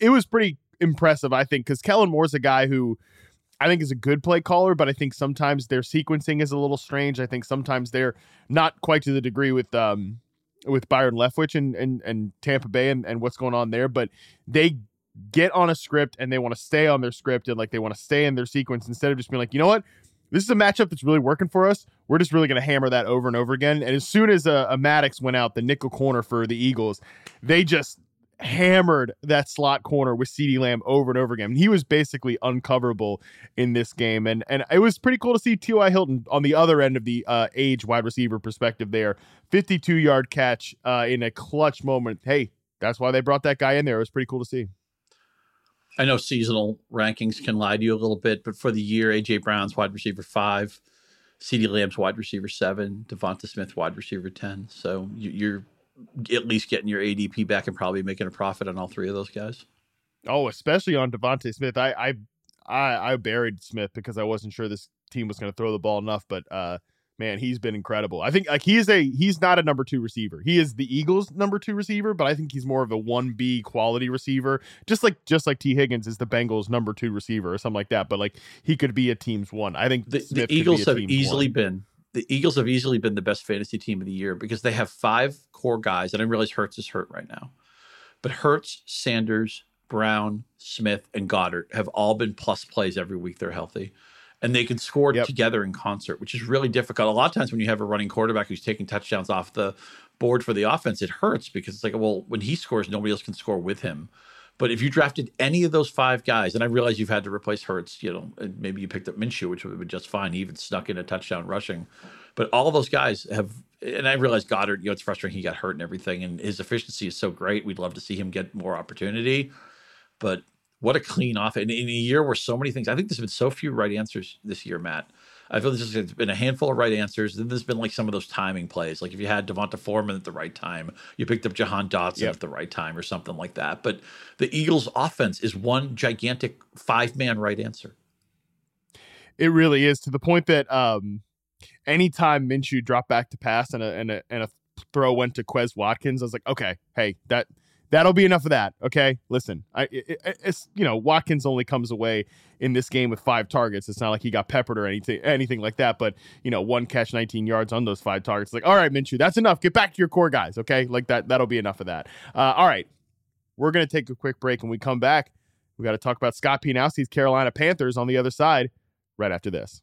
It was pretty impressive, I think, because Kellen Moore's a guy who I think is a good play caller, but I think sometimes their sequencing is a little strange. I think sometimes they're not quite to the degree with um with Byron Leftwich and and, and Tampa Bay and, and what's going on there, but they get on a script and they want to stay on their script and like they want to stay in their sequence instead of just being like, you know what? This is a matchup that's really working for us. We're just really going to hammer that over and over again. And as soon as a, a Maddox went out, the nickel corner for the Eagles, they just hammered that slot corner with CeeDee Lamb over and over again. He was basically uncoverable in this game. And and it was pretty cool to see T.Y. Hilton on the other end of the uh, age wide receiver perspective there. 52 yard catch uh, in a clutch moment. Hey, that's why they brought that guy in there. It was pretty cool to see. I know seasonal rankings can lie to you a little bit, but for the year, AJ Brown's wide receiver five, CeeDee Lamb's wide receiver seven, Devonta Smith wide receiver 10. So you, are at least getting your ADP back and probably making a profit on all three of those guys. Oh, especially on DeVonta Smith. I I I, I buried Smith because I wasn't sure this team was going to throw the ball enough, but uh man, he's been incredible. I think like he is a he's not a number two receiver. He is the Eagles' number two receiver, but I think he's more of a one B quality receiver. Just like just like Tee Higgins is the Bengals' number two receiver or something like that. But like he could be a team's one. I think the, the Eagles have easily one. been the Eagles have easily been the best fantasy team of the year because they have five core guys. I didn't realize Hurts is hurt right now, but Hurts, Sanders, Brown, Smith, and Goedert have all been plus plays every week they're healthy. And they can score yep. together in concert, which is really difficult. A lot of times when you have a running quarterback who's taking touchdowns off the board for the offense, it hurts because it's like, well, when he scores, nobody else can score with him. But if you drafted any of those five guys, and I realize you've had to replace Hurts, you know, and maybe you picked up Minshew, which would have been just fine. He even snuck in a touchdown rushing. But all those guys have, and I realize Goedert, you know, it's frustrating he got hurt and everything, and his efficiency is so great. We'd love to see him get more opportunity. But what a clean off. And in a year where so many things, I think there's been so few right answers this year, Matt. I feel there's just has been a handful of right answers. Then there's been like some of those timing plays. Like if you had Devonta Foreman at the right time, you picked up Jahan Dotson yep. at the right time or something like that. But the Eagles' offense is one gigantic five man right answer. It really is to the point that um, anytime Minshew dropped back to pass and a, and a, and a throw went to Quez Watkins, I was like, okay, hey, that that'll be enough of that. Okay, listen, I it, it's you know Watkins only comes away in this game with five targets. It's not like he got peppered or anything anything like that. But you know, one catch, 19 yards on those five targets. Like, all right, Minshew, that's enough. Get back to your core guys. Okay, like that that'll be enough of that. Uh, all right, we're gonna take a quick break, and we come back. We got to talk about Scott Pianowski's Carolina Panthers on the other side right after this.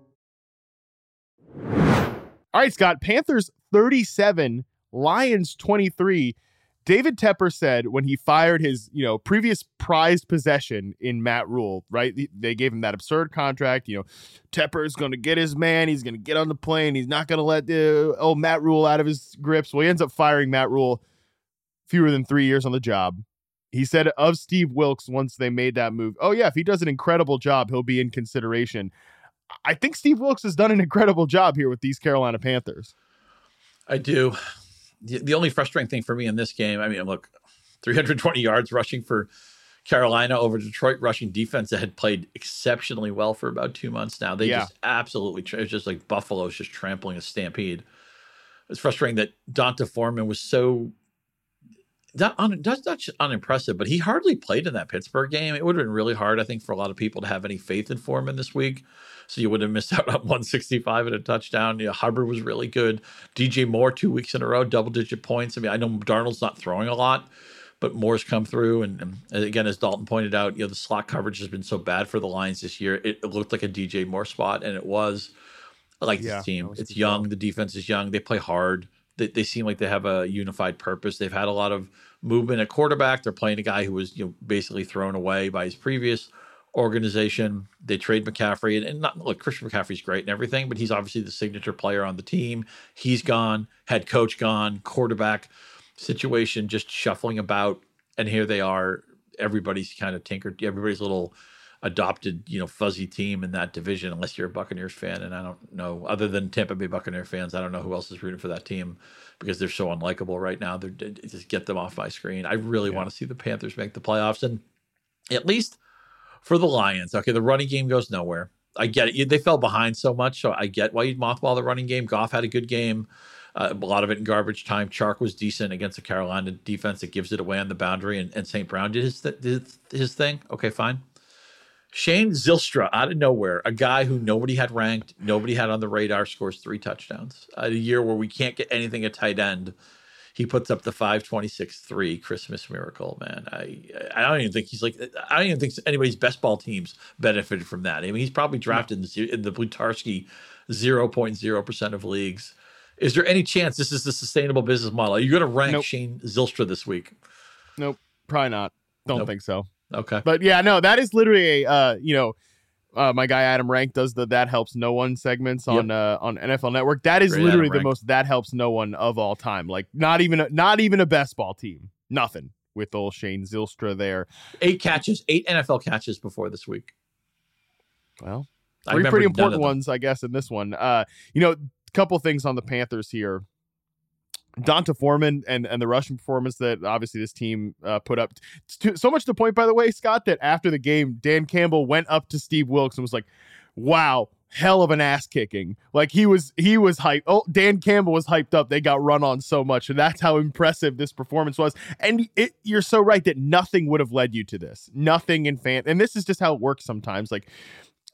All right, Scott. Panthers 37, Lions 23. David Tepper said when he fired his, you know, previous prized possession in Matt Rhule, right? They gave him that absurd contract. You know, Tepper's going to get his man. He's going to get on the plane. He's not going to let the oh Matt Rhule out of his grips. Well, he ends up firing Matt Rhule. fewer than three years on the job. He said of Steve Wilks once they made that move. Oh yeah, if he does an incredible job, he'll be in consideration. I think Steve Wilks has done an incredible job here with these Carolina Panthers. I do. The, the only frustrating thing for me in this game, I mean, look, 320 yards rushing for Carolina over Detroit rushing defense that had played exceptionally well for about two months now. They yeah. just absolutely, it's just like Buffalo's just trampling a stampede. It's frustrating that D'Onta Foreman was so that un, that's not unimpressive, but he hardly played in that Pittsburgh game. It would have been really hard, I think, for a lot of people to have any faith in Foreman this week. So you would have missed [laughs] out on 165 and a touchdown. You know, Hubbard was really good. DJ Moore two weeks in a row, double digit points. I mean, I know Darnold's not throwing a lot, but Moore's come through. And, and, again, as Dalton pointed out, you know, the slot coverage has been so bad for the Lions this year. It, it looked like a DJ Moore spot, and it was. I like yeah, this team. It's young. The defense is young. They play hard they, they seem like they have a unified purpose. They've had a lot of movement at quarterback. They're playing a guy who was you know basically thrown away by his previous organization. They trade McCaffrey, and, and not look, Christian McCaffrey's great and everything, but he's obviously the signature player on the team. He's gone, head coach gone, quarterback situation just shuffling about, and here they are. Everybody's kind of tinkered. Everybody's little adopted, you know, fuzzy team in that division, unless you're a Buccaneers fan. And I don't know, other than Tampa Bay Buccaneer fans, I don't know who else is rooting for that team because they're so unlikable right now. They're just get them off my screen. I really yeah. want to see the Panthers make the playoffs, and at least for the Lions. Okay, the running game goes nowhere. I get it. They fell behind so much, so I get why you'd mothball the running game. Goff had a good game. Uh, a lot of it in garbage time. Chark was decent against the Carolina defense that gives it away on the boundary, and, and St. Brown did his, th- did his thing. Okay, fine. Shane Zylstra out of nowhere, a guy who nobody had ranked, nobody had on the radar, scores three touchdowns. a year where we can't get anything at tight end, he puts up the 526-3 Christmas miracle, man. I I don't even think he's like I don't even think anybody's best ball teams benefited from that. I mean, he's probably drafted in the, in the Blutarsky 0.0% of leagues. Is there any chance this is the sustainable business model? Are you going to rank nope. Shane Zylstra this week? Nope, probably not. Don't nope. think so. Okay. But yeah, no, that is literally a uh, you know, uh, my guy Adam Rank does the that helps no one segments on yep. uh, on NFL Network. That is Great literally the most that helps no one of all time. Like not even a, not even a best ball team. Nothing with old Shane Zylstra there. Eight catches, eight NFL catches before this week. Well, three pretty important ones, I guess, in this one. Uh, you know, a couple things on the Panthers here. D'Onta Foreman and, and the rushing performance that obviously this team uh, put up. So much to the point, by the way, Scott, that after the game, Dan Campbell went up to Steve Wilks and was like, wow, hell of an ass kicking. Like he was he was hyped. Oh, Dan Campbell was hyped up. They got run on so much, and that's how impressive this performance was. And it, you're so right that nothing would have led you to this. Nothing in fan, and this is just how it works sometimes. Like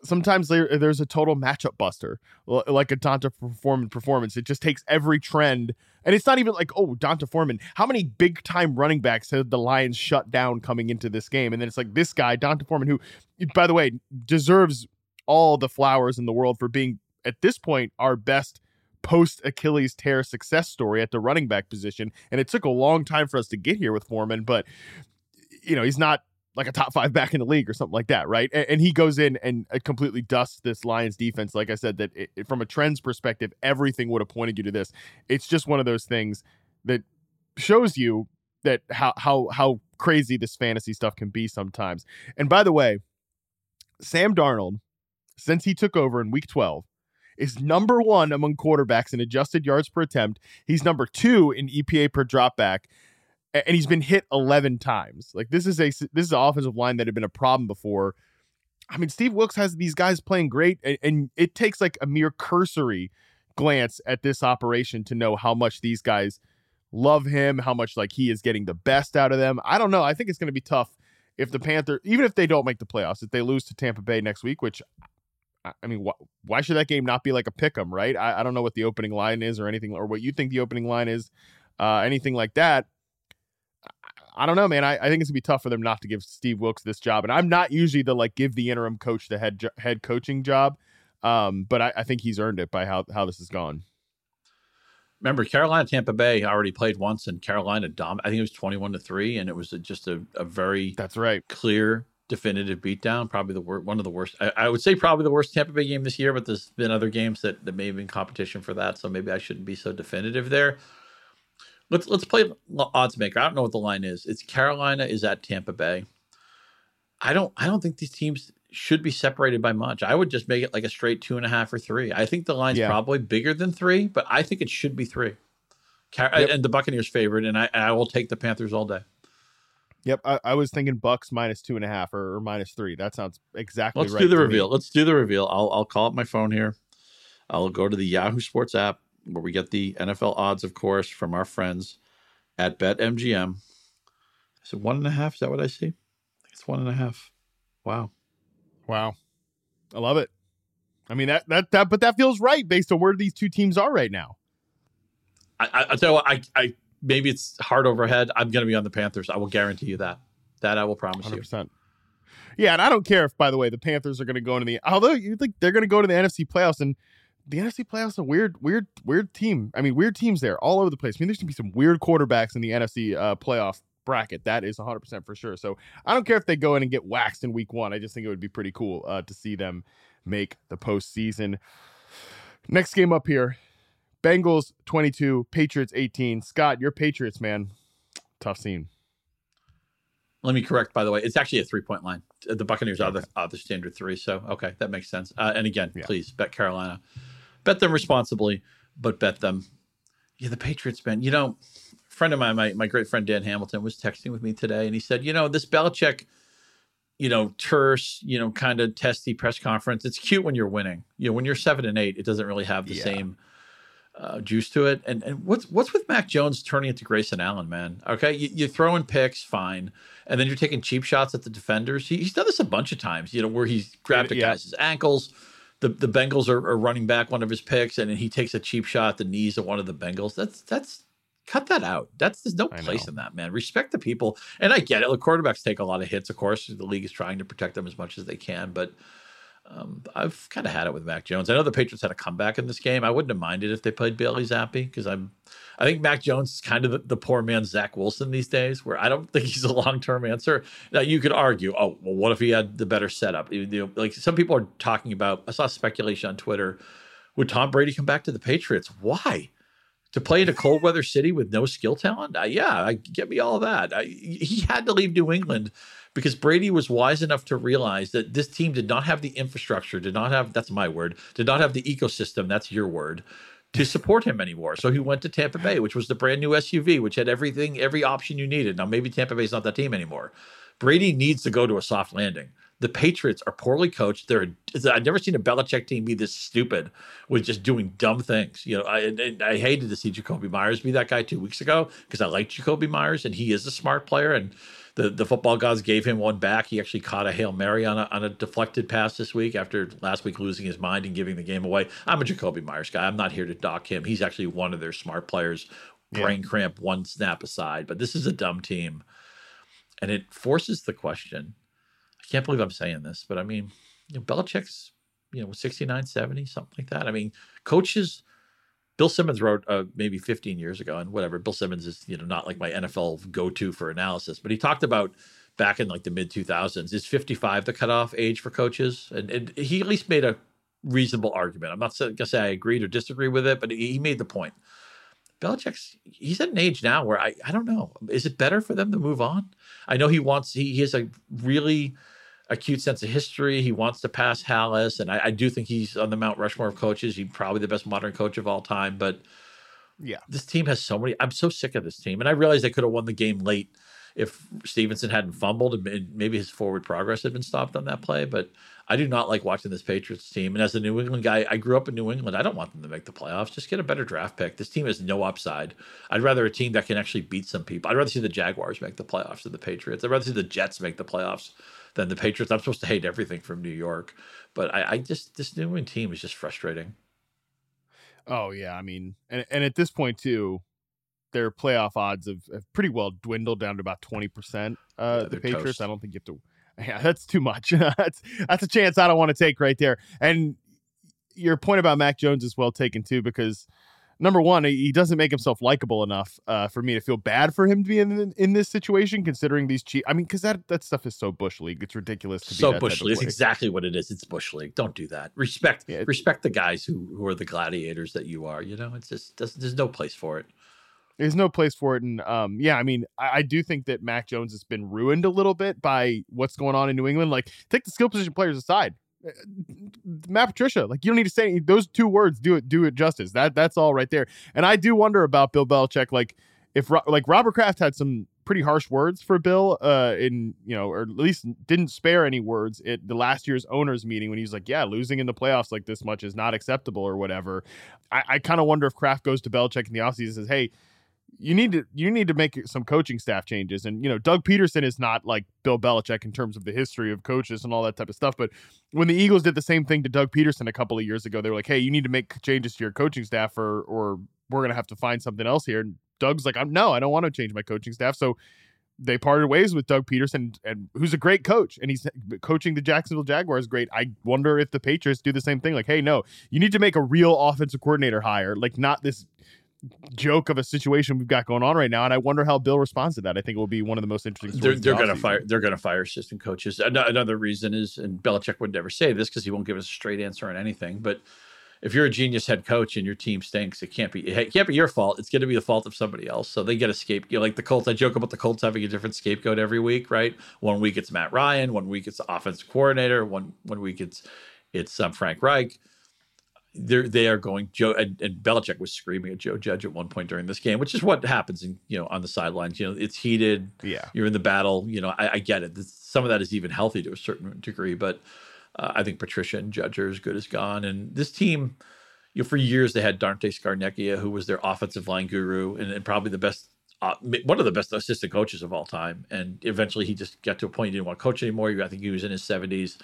sometimes there, there's a total matchup buster, like a D'Onta Foreman performance. It just takes every trend, and it's not even like, oh, D'Onta Foreman. How many big time running backs had the Lions shut down coming into this game? And then it's like this guy, D'Onta Foreman, who, by the way, deserves all the flowers in the world for being at this point our best post Achilles tear success story at the running back position. And it took a long time for us to get here with Foreman, but you know, he's not like a top five back in the league or something like that, right? And, and he goes in and uh, completely dusts this Lions defense. Like I said, that it, it, from a trends perspective, everything would have pointed you to this. It's just one of those things that shows you that how how how crazy this fantasy stuff can be sometimes. And by the way, Sam Darnold since he took over in week 12 is number one among quarterbacks in adjusted yards per attempt. He's number two in EPA per dropback, and he's been hit 11 times. Like this is a this is an offensive line that had been a problem before. I mean, Steve Wilks has these guys playing great, and, and it takes like a mere cursory glance at this operation to know how much these guys love him, how much like he is getting the best out of them. I don't know. I think it's going to be tough if the Panther, even if they don't make the playoffs, if they lose to Tampa Bay next week, which I mean, wh- why should that game not be like a pick 'em, right? I, I, don't know what the opening line is or anything, or what you think the opening line is, uh, anything like that. I, don't know, man. I, I think it's gonna be tough for them not to give Steve Wilks this job, and I'm not usually the like give the interim coach the head head coaching job, um, but I, I think he's earned it by how how this has gone. Remember, Carolina Tampa Bay already played once, and Carolina dom. I think it was twenty-one to three, and it was just a, a very that's right clear definitive beatdown. Probably the worst, one of the worst. I, I, would say probably the worst Tampa Bay game this year, but there's been other games that, that may have been competition for that. So maybe I shouldn't be so definitive there. Let's let's play odds maker. I don't know what the line is. It's Carolina is at Tampa Bay. I don't I don't think these teams should be separated by much. I would just make it like a straight two and a half or three. I think the line's yeah. probably bigger than three, but I think it should be three. Car- yep. And the Buccaneers favored, and I I will take the Panthers all day. Yep, I, I, was thinking Bucks minus two and a half or, or minus three. That sounds exactly Let's right. Let's do the reveal. Me. Let's do the reveal. I'll I'll call up my phone here. I'll go to the Yahoo Sports app where we get the NFL odds, of course, from our friends at BetMGM. Is it one and a half? Is that what I see? I think it's one and a half. Wow. Wow. I love it. I mean that that that but that feels right based on where these two teams are right now. I I, I tell you what, I I maybe it's hard overhead. I'm going to be on the Panthers. I will guarantee you that. That I will promise 100%. you. Yeah, and I don't care if, by the way, the Panthers are going to go into the. Although you think they're going to go to the NFC playoffs, and the NFC playoffs a weird, weird, weird team. I mean, weird teams there all over the place. I mean, there's going to be some weird quarterbacks in the NFC uh, playoff bracket. That is 100% for sure. So I don't care if they go in and get waxed in week one. I just think it would be pretty cool uh, to see them make the postseason. Next game up here Bengals 22, Patriots 18. Scott, your Patriots, man. Tough scene. Let me correct, by the way. It's actually a three point line. The Buccaneers are, the, are the standard three. So, okay, that makes sense. Uh, and again, yeah. please bet Carolina. Bet them responsibly, but bet them. Yeah, the Patriots, man. You know, friend of mine, my, my great friend Dan Hamilton, was texting with me today, and he said, you know, this Belichick, you know, terse, you know, kind of testy press conference. It's cute when you're winning. You know, when you're seven and eight, it doesn't really have the yeah. same uh, juice to it. And and what's what's with Mac Jones turning it into Grayson Allen, man? Okay, you, you're throwing picks, fine, and then you're taking cheap shots at the defenders. He, he's done this a bunch of times, you know, where he's grabbed a yeah. guy's ankles. The the Bengals are, are running back one of his picks, and he takes a cheap shot at the knees of one of the Bengals. That's that's cut that out. That's there's no place in that, man. Respect the people. And I get it. The quarterbacks take a lot of hits, of course. The league is trying to protect them as much as they can, but um, I've kind of had it with Mac Jones. I know the Patriots had a comeback in this game. I wouldn't have minded if they played Bailey Zappe because I'm, I think Mac Jones is kind of the, the, poor man Zach Wilson these days, where I don't [laughs] think he's a long term answer. Now you could argue, oh, well, what if he had the better setup? You know, like some people are talking about. I saw speculation on Twitter. Would Tom Brady come back to the Patriots? Why? To play in a cold weather city with no skill talent? Uh, yeah, I, get me all that. I, he had to leave New England because Brady was wise enough to realize that this team did not have the infrastructure, did not have that's my word, did not have the ecosystem, that's your word, to [laughs] support him anymore. So he went to Tampa Bay, which was the brand new SUV, which had everything, every option you needed. Now maybe Tampa Bay's not that team anymore. Brady needs to go to a soft landing. The Patriots are poorly coached. They're I've never seen a Belichick team be this stupid with just doing dumb things. You know, I I hated to see Jakobi Meyers be that guy two weeks ago because I like Jakobi Meyers and he is a smart player and the, the football gods gave him one back. He actually caught a Hail Mary on a, on a deflected pass this week after last week losing his mind and giving the game away. I'm a Jakobi Meyers guy. I'm not here to dock him. He's actually one of their smart players. Brain yeah. cramp one snap aside, but this is a dumb team. And it forces the question I can't believe I'm saying this, but I mean, you know, Belichick's, you know, 69, 70, something like that. I mean, coaches, Bill Simmons wrote uh, maybe 15 years ago, and whatever. Bill Simmons is, you know, not like my NFL go to for analysis, but he talked about back in like the mid 2000s, is 55 the cutoff age for coaches? And, and he at least made a reasonable argument. I'm not to say I agreed or disagree with it, but he made the point. Belichick's he's at an age now where I, I don't know. Is it better for them to move on? I know he wants he, he has a really acute sense of history. He wants to pass Halas, and I, I, do think he's on the Mount Rushmore of coaches. He's probably the best modern coach of all time. But yeah, this team has so many. I'm so sick of this team, and I realized they could have won the game late if Stevenson hadn't fumbled and maybe his forward progress had been stopped on that play. But I do not like watching this Patriots team. And as a New England guy, I grew up in New England. I don't want them to make the playoffs. Just get a better draft pick. This team has no upside. I'd rather a team that can actually beat some people. I'd rather see the Jaguars make the playoffs than the Patriots. I'd rather see the Jets make the playoffs than the Patriots. I'm supposed to hate everything from New York, but I, I just this New England team is just frustrating. Oh yeah, I mean, and and at this point too, their playoff odds have, have pretty well dwindled down to about twenty percent. Uh, yeah, the Patriots. Toast. I don't think you have to. Yeah, that's too much. [laughs] that's that's a chance I don't want to take right there. And your point about Mac Jones is well taken too, because number one, he doesn't make himself likable enough uh, for me to feel bad for him to be in in this situation, considering these cheap. I mean, because that that stuff is so bush league. It's ridiculous. To so bush league. It's exactly what it is. It's bush league. Don't do that. Respect yeah, respect the guys who who are the gladiators that you are. You know, it's just there's no place for it. There's no place for it, and um, yeah, I mean, I, I do think that Mac Jones has been ruined a little bit by what's going on in New England. Like, take the skill position players aside uh, Matt Patricia. Like you don't need to say any, those two words. Do it. Do it justice. That that's all right there. And I do wonder about Bill Belichick. Like if like Robert Kraft had some pretty harsh words for Bill. Uh, in you know, or at least didn't spare any words at the last year's owners meeting when he was like, "Yeah, losing in the playoffs like this much is not acceptable" or whatever. I, I kind of wonder if Kraft goes to Belichick in the offseason and says, "Hey." You need to you need to make some coaching staff changes. And you know, Doug Pederson is not like Bill Belichick in terms of the history of coaches and all that type of stuff. But when the Eagles did the same thing to Doug Pederson a couple of years ago, they were like, "Hey, you need to make changes to your coaching staff, or or we're gonna have to find something else here." And Doug's like, "I'm no, I don't want to change my coaching staff." So they parted ways with Doug Pederson, and who's a great coach, and he's coaching the Jacksonville Jaguars. Great. I wonder if the Patriots do the same thing. Like, hey, no, you need to make a real offensive coordinator hire, like not this joke of a situation we've got going on right now, and I wonder how Bill responds to that. I think it will be one of the most interesting. They're, they're going to fire. They're going to fire assistant coaches. Another reason is, and Belichick would never say this because he won't give us a straight answer on anything. But if you're a genius head coach and your team stinks, it can't be it can't be your fault. It's going to be the fault of somebody else. So they get a scapegoat. Like the Colts. I joke about the Colts having a different scapegoat every week, right? One week it's Matt Ryan, one week it's the offensive coordinator, one one week it's it's um, Frank Reich they're they are going Joe and, and Belichick was screaming at Joe Judge at one point during this game, which is what happens in you know on the sidelines. You know, it's heated. Yeah, you're in the battle. You know, I, I get it. Some of that is even healthy to a certain degree, but uh, I think Patricia and Judge are as good as gone. And this team, you know, for years they had Dante Scarnecchia, who was their offensive line guru and, and probably the best. Uh, one of the best assistant coaches of all time, and eventually he just got to a point he didn't want to coach anymore. I think he was in his 70s,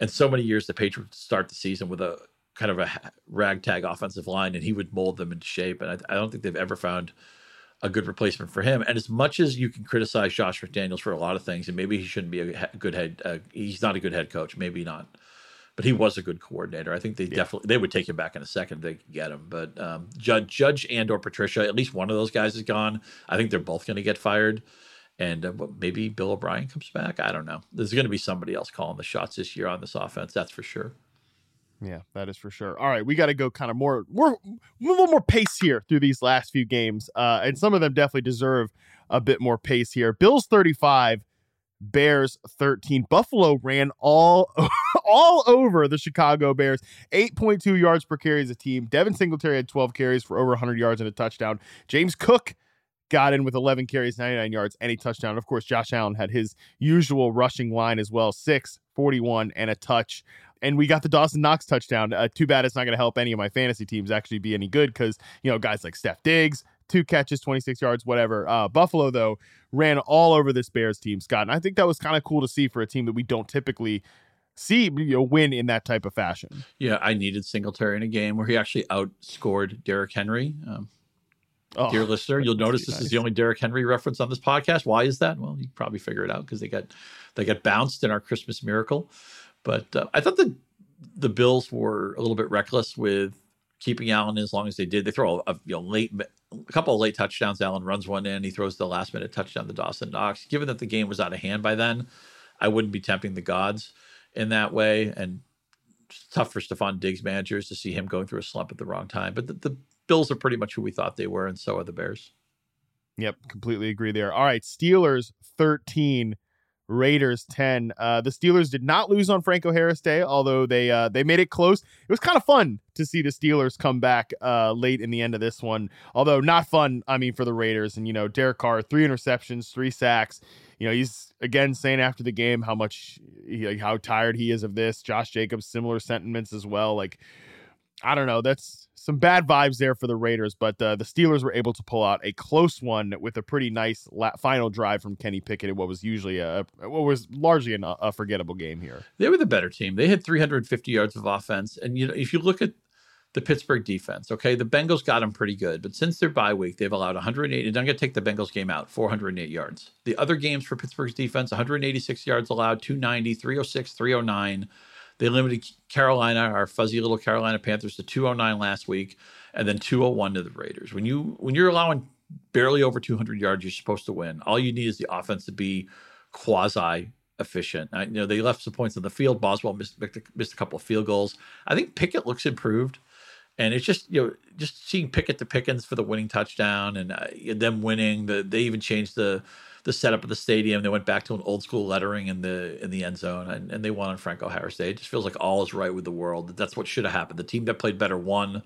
and so many years the Patriots start the season with a kind of a ragtag offensive line, and he would mold them into shape. And I, I, don't think they've ever found a good replacement for him. And as much as you can criticize Josh McDaniels for a lot of things, and maybe he shouldn't be a good head, uh, he's not a good head coach, maybe not, but he was a good coordinator. I think they yeah. definitely they would take him back in a second if they could get him. But um, Judge, Judge and or Patricia, at least one of those guys is gone. I think they're both going to get fired. And uh, maybe Bill O'Brien comes back. I don't know. There's going to be somebody else calling the shots this year on this offense. That's for sure. Yeah, that is for sure. All right, we got to go kind of more, more, a little more pace here through these last few games, uh, and some of them definitely deserve a bit more pace here. Bills thirty-five, Bears thirteen. Buffalo ran all, [laughs] all over the Chicago Bears. Eight point two yards per carry as a team. Devin Singletary had twelve carries for over hundred yards and a touchdown. James Cook got in with 11 carries, 99 yards, and a touchdown. Of course, Josh Allen had his usual rushing line as well 6, 41, and a touch. And we got the Dawson Knox touchdown. Uh, too bad it's not going to help any of my fantasy teams actually be any good because, you know, guys like Steph Diggs, two catches, 26 yards, whatever. Uh, Buffalo, though, ran all over this Bears team, Scott. And I think that was kind of cool to see for a team that we don't typically see you know, win in that type of fashion. Yeah, I needed Singletary in a game where he actually outscored Derrick Henry. Um, oh, dear listener, you'll notice this nice. is the only Derrick Henry reference on this podcast. Why is that? Well, you probably figure it out because they got they got bounced in our Christmas miracle. But uh, I thought the the Bills were a little bit reckless with keeping Allen as long as they did. They throw a, you know late a couple of late touchdowns. Allen runs one in. He throws the last minute touchdown to Dawson Knox. Given that the game was out of hand by then, I wouldn't be tempting the gods in that way. And tough for Stefon Diggs managers to see him going through a slump at the wrong time. But the, the Bills are pretty much who we thought they were, and so are the Bears. Yep, completely agree there. All right, Steelers 13, Raiders 10. Uh, the Steelers did not lose on Franco Harris Day, although they uh, they made it close. It was kind of fun to see the Steelers come back uh, late in the end of this one, although not fun. I mean, for the Raiders and you know Derek Carr, three interceptions, three sacks. You know he's again saying after the game how much he, how tired he is of this. Josh Jacobs similar sentiments as well. Like I don't know. That's some bad vibes there for the Raiders, but uh, the Steelers were able to pull out a close one with a pretty nice la- final drive from Kenny Pickett in what was usually a what was largely an, a forgettable game here. They were the better team. They had 350 yards of offense, and you know if you look at the Pittsburgh defense, okay, the Bengals got them pretty good, but since their bye week, they've allowed 108. And I'm going to take the Bengals game out, 408 yards. The other games for Pittsburgh's defense, 186 yards allowed, 290, 306, 309. They limited Carolina, our fuzzy little Carolina Panthers, to 209 last week, and then 201 to the Raiders. When you when you're allowing barely over 200 yards, you're supposed to win. All you need is the offense to be quasi efficient. You know, they left some points on the field. Boswell missed, missed a couple of field goals. I think Pickett looks improved. And it's just you know just seeing Pickett to Pickens for the winning touchdown and uh, them winning. The they even changed the the setup of the stadium. They went back to an old school lettering in the in the end zone, and, and they won on Franco Harris Day. It just feels like all is right with the world. That's what should have happened. The team that played better won.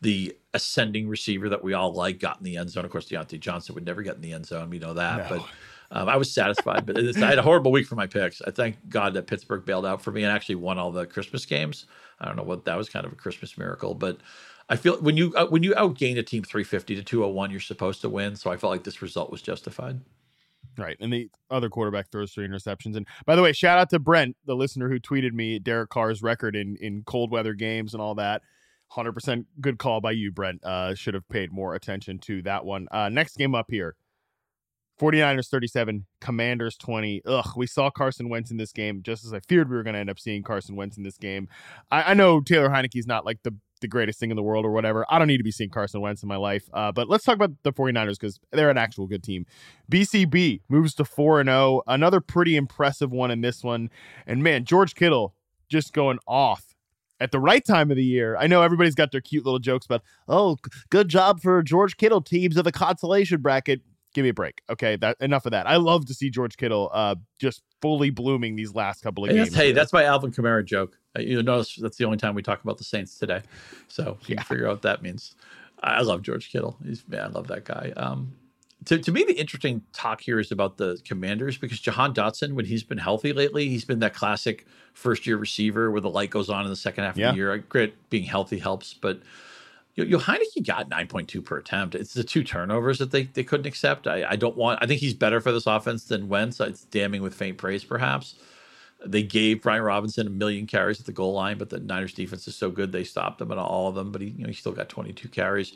The ascending receiver that we all like got in the end zone. Of course, Diontae Johnson would never get in the end zone. We know that, no. but. Um, I was satisfied, but I had a horrible week for my picks. I thank God that Pittsburgh bailed out for me and actually won all the Christmas games. I don't know what that was kind of a Christmas miracle, but I feel when you uh, when you outgain a team 350 to 201, you're supposed to win. So I felt like this result was justified. Right. And the other quarterback throws three interceptions. And by the way, shout out to Brent, the listener who tweeted me Derek Carr's record in, in cold weather games and all that. 100% good call by you, Brent. Uh, should have paid more attention to that one. Uh, next game up here 49ers 37, Commanders 20. Ugh, we saw Carson Wentz in this game just as I feared we were going to end up seeing Carson Wentz in this game. I, I know Taylor Heinicke's not like the the greatest thing in the world or whatever. I don't need to be seeing Carson Wentz in my life. Uh, but let's talk about the 49ers because they're an actual good team. BCB moves to 4 0. Another pretty impressive one in this one. And man, George Kittle just going off at the right time of the year. I know everybody's got their cute little jokes about, oh, good job for George Kittle teams of the consolation bracket. Give me a break. Okay, that enough of that. I love to see George Kittle uh, just fully blooming these last couple of hey, games. Hey, that's my Alvin Kamara joke. Uh, you notice that's the only time we talk about the Saints today. So you yeah. can figure out what that means. I love George Kittle. He's man, I love that guy. Um, to, to me, the interesting talk here is about the commanders because Jahan Dotson, when he's been healthy lately, he's been that classic first year receiver where the light goes on in the second half yeah. of the year. Great, being healthy helps, but Heinicke got 9.2 per attempt. It's the two turnovers that they, they couldn't accept. I, I don't want, I think he's better for this offense than Wentz. It's damning with faint praise, perhaps. They gave Brian Robinson a million carries at the goal line, but the Niners defense is so good they stopped him on all of them. But he, you know, he still got 22 carries.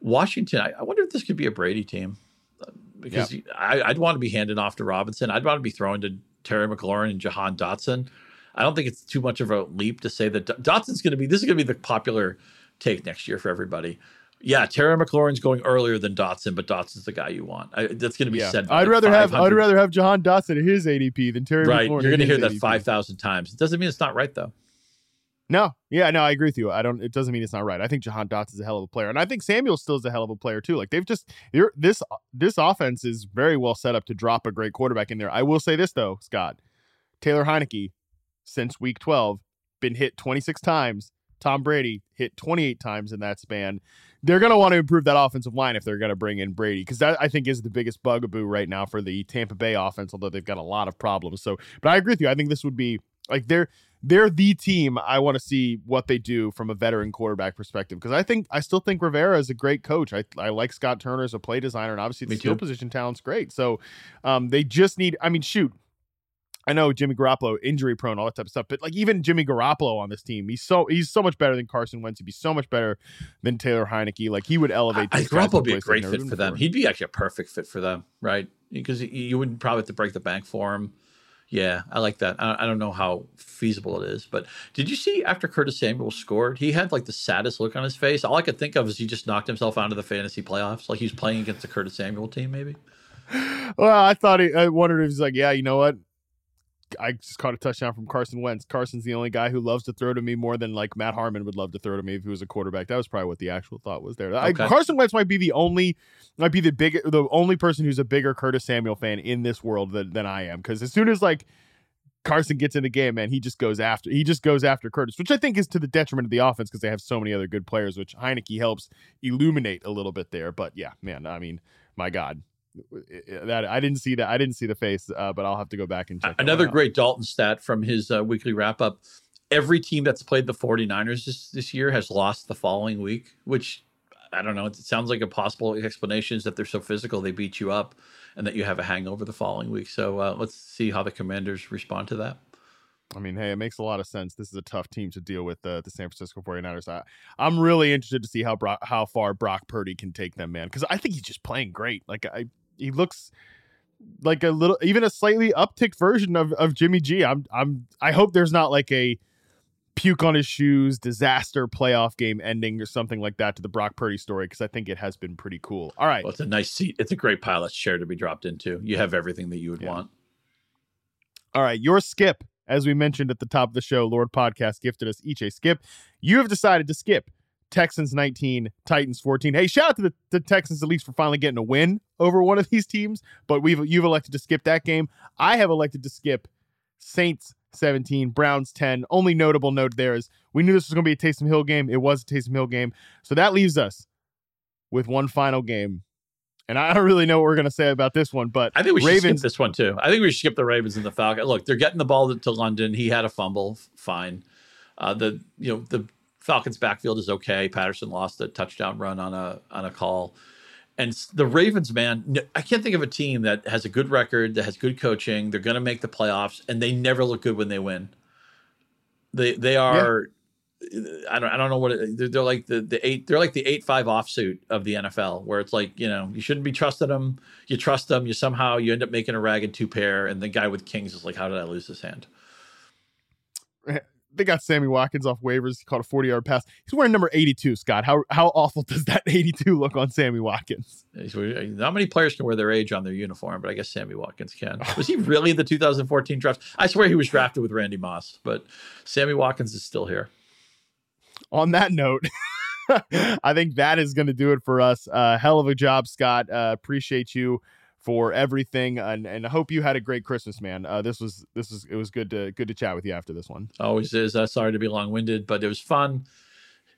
Washington, I, I wonder if this could be a Brady team uh, because yeah. I, would want to be handing off to Robinson. I'd want to be throwing to Terry McLaurin and Jahan Dotson. I don't think it's too much of a leap to say that Dotson's going to be. This is going to be the popular take next year for everybody yeah, Terry McLaurin's going earlier than Dotson, but Dotson's the guy you want. I, that's going to be yeah. said. I'd rather have I'd rather have Jahan Dotson at his ADP than Terry. Right, McLaurin you're going to hear that five thousand times. It doesn't mean it's not right though. No, yeah, no, I agree with you. I don't. It doesn't mean it's not right. I think Jahan Dotson's a hell of a player, and I think Samuel still is a hell of a player too. Like they've just this this offense is very well set up to drop a great quarterback in there. I will say this though, Scott Taylor Heinicke, since week twelve, been hit twenty six times Tom Brady hit 28 times in that span. they're going to want to improve that offensive line if they're going to bring in Brady because that I think is the biggest bugaboo right now for the Tampa Bay offense. Although they've got a lot of problems. So, but I agree with you. I think this would be like they're they're the team I want to see what they do from a veteran quarterback perspective because I think I still think Rivera is a great coach. I, I like Scott Turner as a play designer and obviously the skill position talent's great. So um, they just need. I mean, shoot. I know Jimmy Garoppolo injury prone, all that type of stuff, but like even Jimmy Garoppolo on this team, he's so he's so much better than Carson Wentz. He'd be so much better than Taylor Heinicke. Like he would elevate. I, Garoppolo would be a great fit for them. He'd be actually a perfect fit for them, right? Because you wouldn't probably have to break the bank for him. Yeah, I like that. I, I don't know how feasible it is, but did you see after Curtis Samuel scored, he had like the saddest look on his face. All I could think of is he just knocked himself out of the fantasy playoffs, like he was playing against the Curtis Samuel team, maybe. Well, I thought he, I wondered if he's like, yeah, you know what? I just caught a touchdown from Carson Wentz. Carson's the only guy who loves to throw to me more than like Matt Harmon would love to throw to me if he was a quarterback. That was probably what the actual thought was there. Okay. I, Carson Wentz might be the only, might be the big, the only person who's a bigger Curtis Samuel fan in this world than, than I am. Because as soon as like Carson gets in the game, man, he just goes after, he just goes after Curtis, which I think is to the detriment of the offense because they have so many other good players, which Heinicke helps illuminate a little bit there. But yeah, man, I mean, my God, that I didn't see that. I didn't see the face, uh, but I'll have to go back and check. Another great Dalton stat from his uh, weekly wrap up. Every team that's played the 49ers this, this year has lost the following week, which I don't know. It sounds like a possible explanation is that they're so physical they beat you up and that you have a hangover the following week. So uh, let's see how the commanders respond to that. I mean, hey, it makes a lot of sense. This is a tough team to deal with uh, the San Francisco 49ers. I, I'm really interested to see how Brock, how far Brock Purdy can take them, man, because I think he's just playing great. Like I he looks like a little even a slightly upticked version of, of Jimmy G. I'm I'm I hope there's not like a puke on his shoes disaster playoff game ending or something like that to the Brock Purdy story because I think it has been pretty cool. All right. Well, it's a nice seat. It's a great pilot's chair to be dropped into. You have everything that you would yeah. want. All right, your skip, as we mentioned at the top of the show, Lord Podcast gifted us each a skip. You have decided to skip Texans 19, Titans 14. Hey, shout out to the, the, Texans at least for finally getting a win over one of these teams, but we've you've elected to skip that game. I have elected to skip Saints 17, Browns 10. Only notable note there is we knew this was going to be a Taysom Hill game. It was a Taysom Hill game. So that leaves us with one final game. And I don't really know what we're going to say about this one, but I think we should skip this one too. I think we should skip the Ravens and the Falcons. Look, they're getting the ball to London. He had a fumble, fine. Uh, the you know the Falcons backfield is okay. Patterson lost a touchdown run on a on a call. And the Ravens, man, I can't think of a team that has a good record, that has good coaching. They're going to make the playoffs, and they never look good when they win. They they are, yeah. I don't I don't know what it, they're, they're, like the the eight they're like the eight five offsuit of the NFL, where it's like you know you shouldn't be trusting them. You trust them, you somehow you end up making a ragged two pair, and the guy with Kings is like, how did I lose this hand? They got Sammy Watkins off waivers. He caught a 40 yard pass. He's wearing number 82, Scott. How how awful does that 82 look on Sammy Watkins? Not many players can wear their age on their uniform, but I guess Sammy Watkins can. [laughs] Was he really the 2014 draft? I swear he was drafted with Randy Moss, but Sammy Watkins is still here. On that note, [laughs] I think that is going to do it for us. Uh, hell of a job, Scott. Uh, appreciate you for everything and, and I hope you had a great Christmas, man. Uh, this was this was it was good to good to chat with you after this one. Always is. Uh, sorry to be long winded, but it was fun.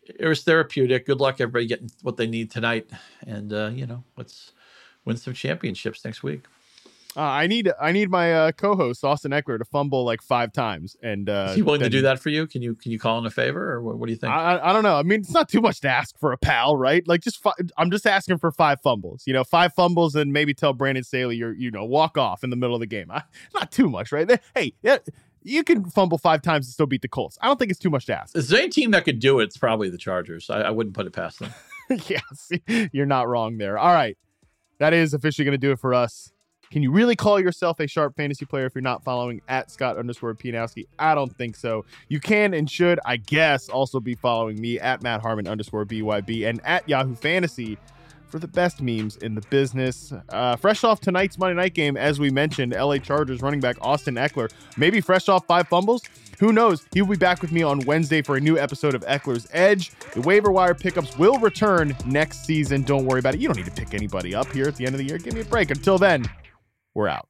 It was therapeutic. Good luck, everybody, getting what they need tonight, and uh, you know, let's win some championships next week. Uh, I need I need my uh, co-host Austin Ekeler to fumble like five times, and uh, is he willing then, to do that for you? Can you can you call in a favor, or what, what do you think? I, I don't know. I mean, it's not too much to ask for a pal, right? Like just fi- I'm just asking for five fumbles. You know, five fumbles, and maybe tell Brandon Staley you're you know walk off in the middle of the game. I, not too much, right? Hey, yeah, you can fumble five times and still beat the Colts. I don't think it's too much to ask. Is there any team that could do it? It's probably the Chargers. I, I wouldn't put it past them. [laughs] yes, you're not wrong there. All right, that is officially going to do it for us. Can you really call yourself a sharp fantasy player if you're not following at Scott underscore Pianowski? I don't think so. You can and should, I guess, also be following me at Matt Harmon underscore BYB and at Yahoo Fantasy for the best memes in the business. Uh, fresh off tonight's Monday night game, as we mentioned, LA Chargers running back Austin Ekeler, maybe fresh off five fumbles. Who knows? He'll be back with me on Wednesday for a new episode of Ekeler's Edge. The waiver wire pickups will return next season. Don't worry about it. You don't need to pick anybody up here at the end of the year. Give me a break. Until then, we're out.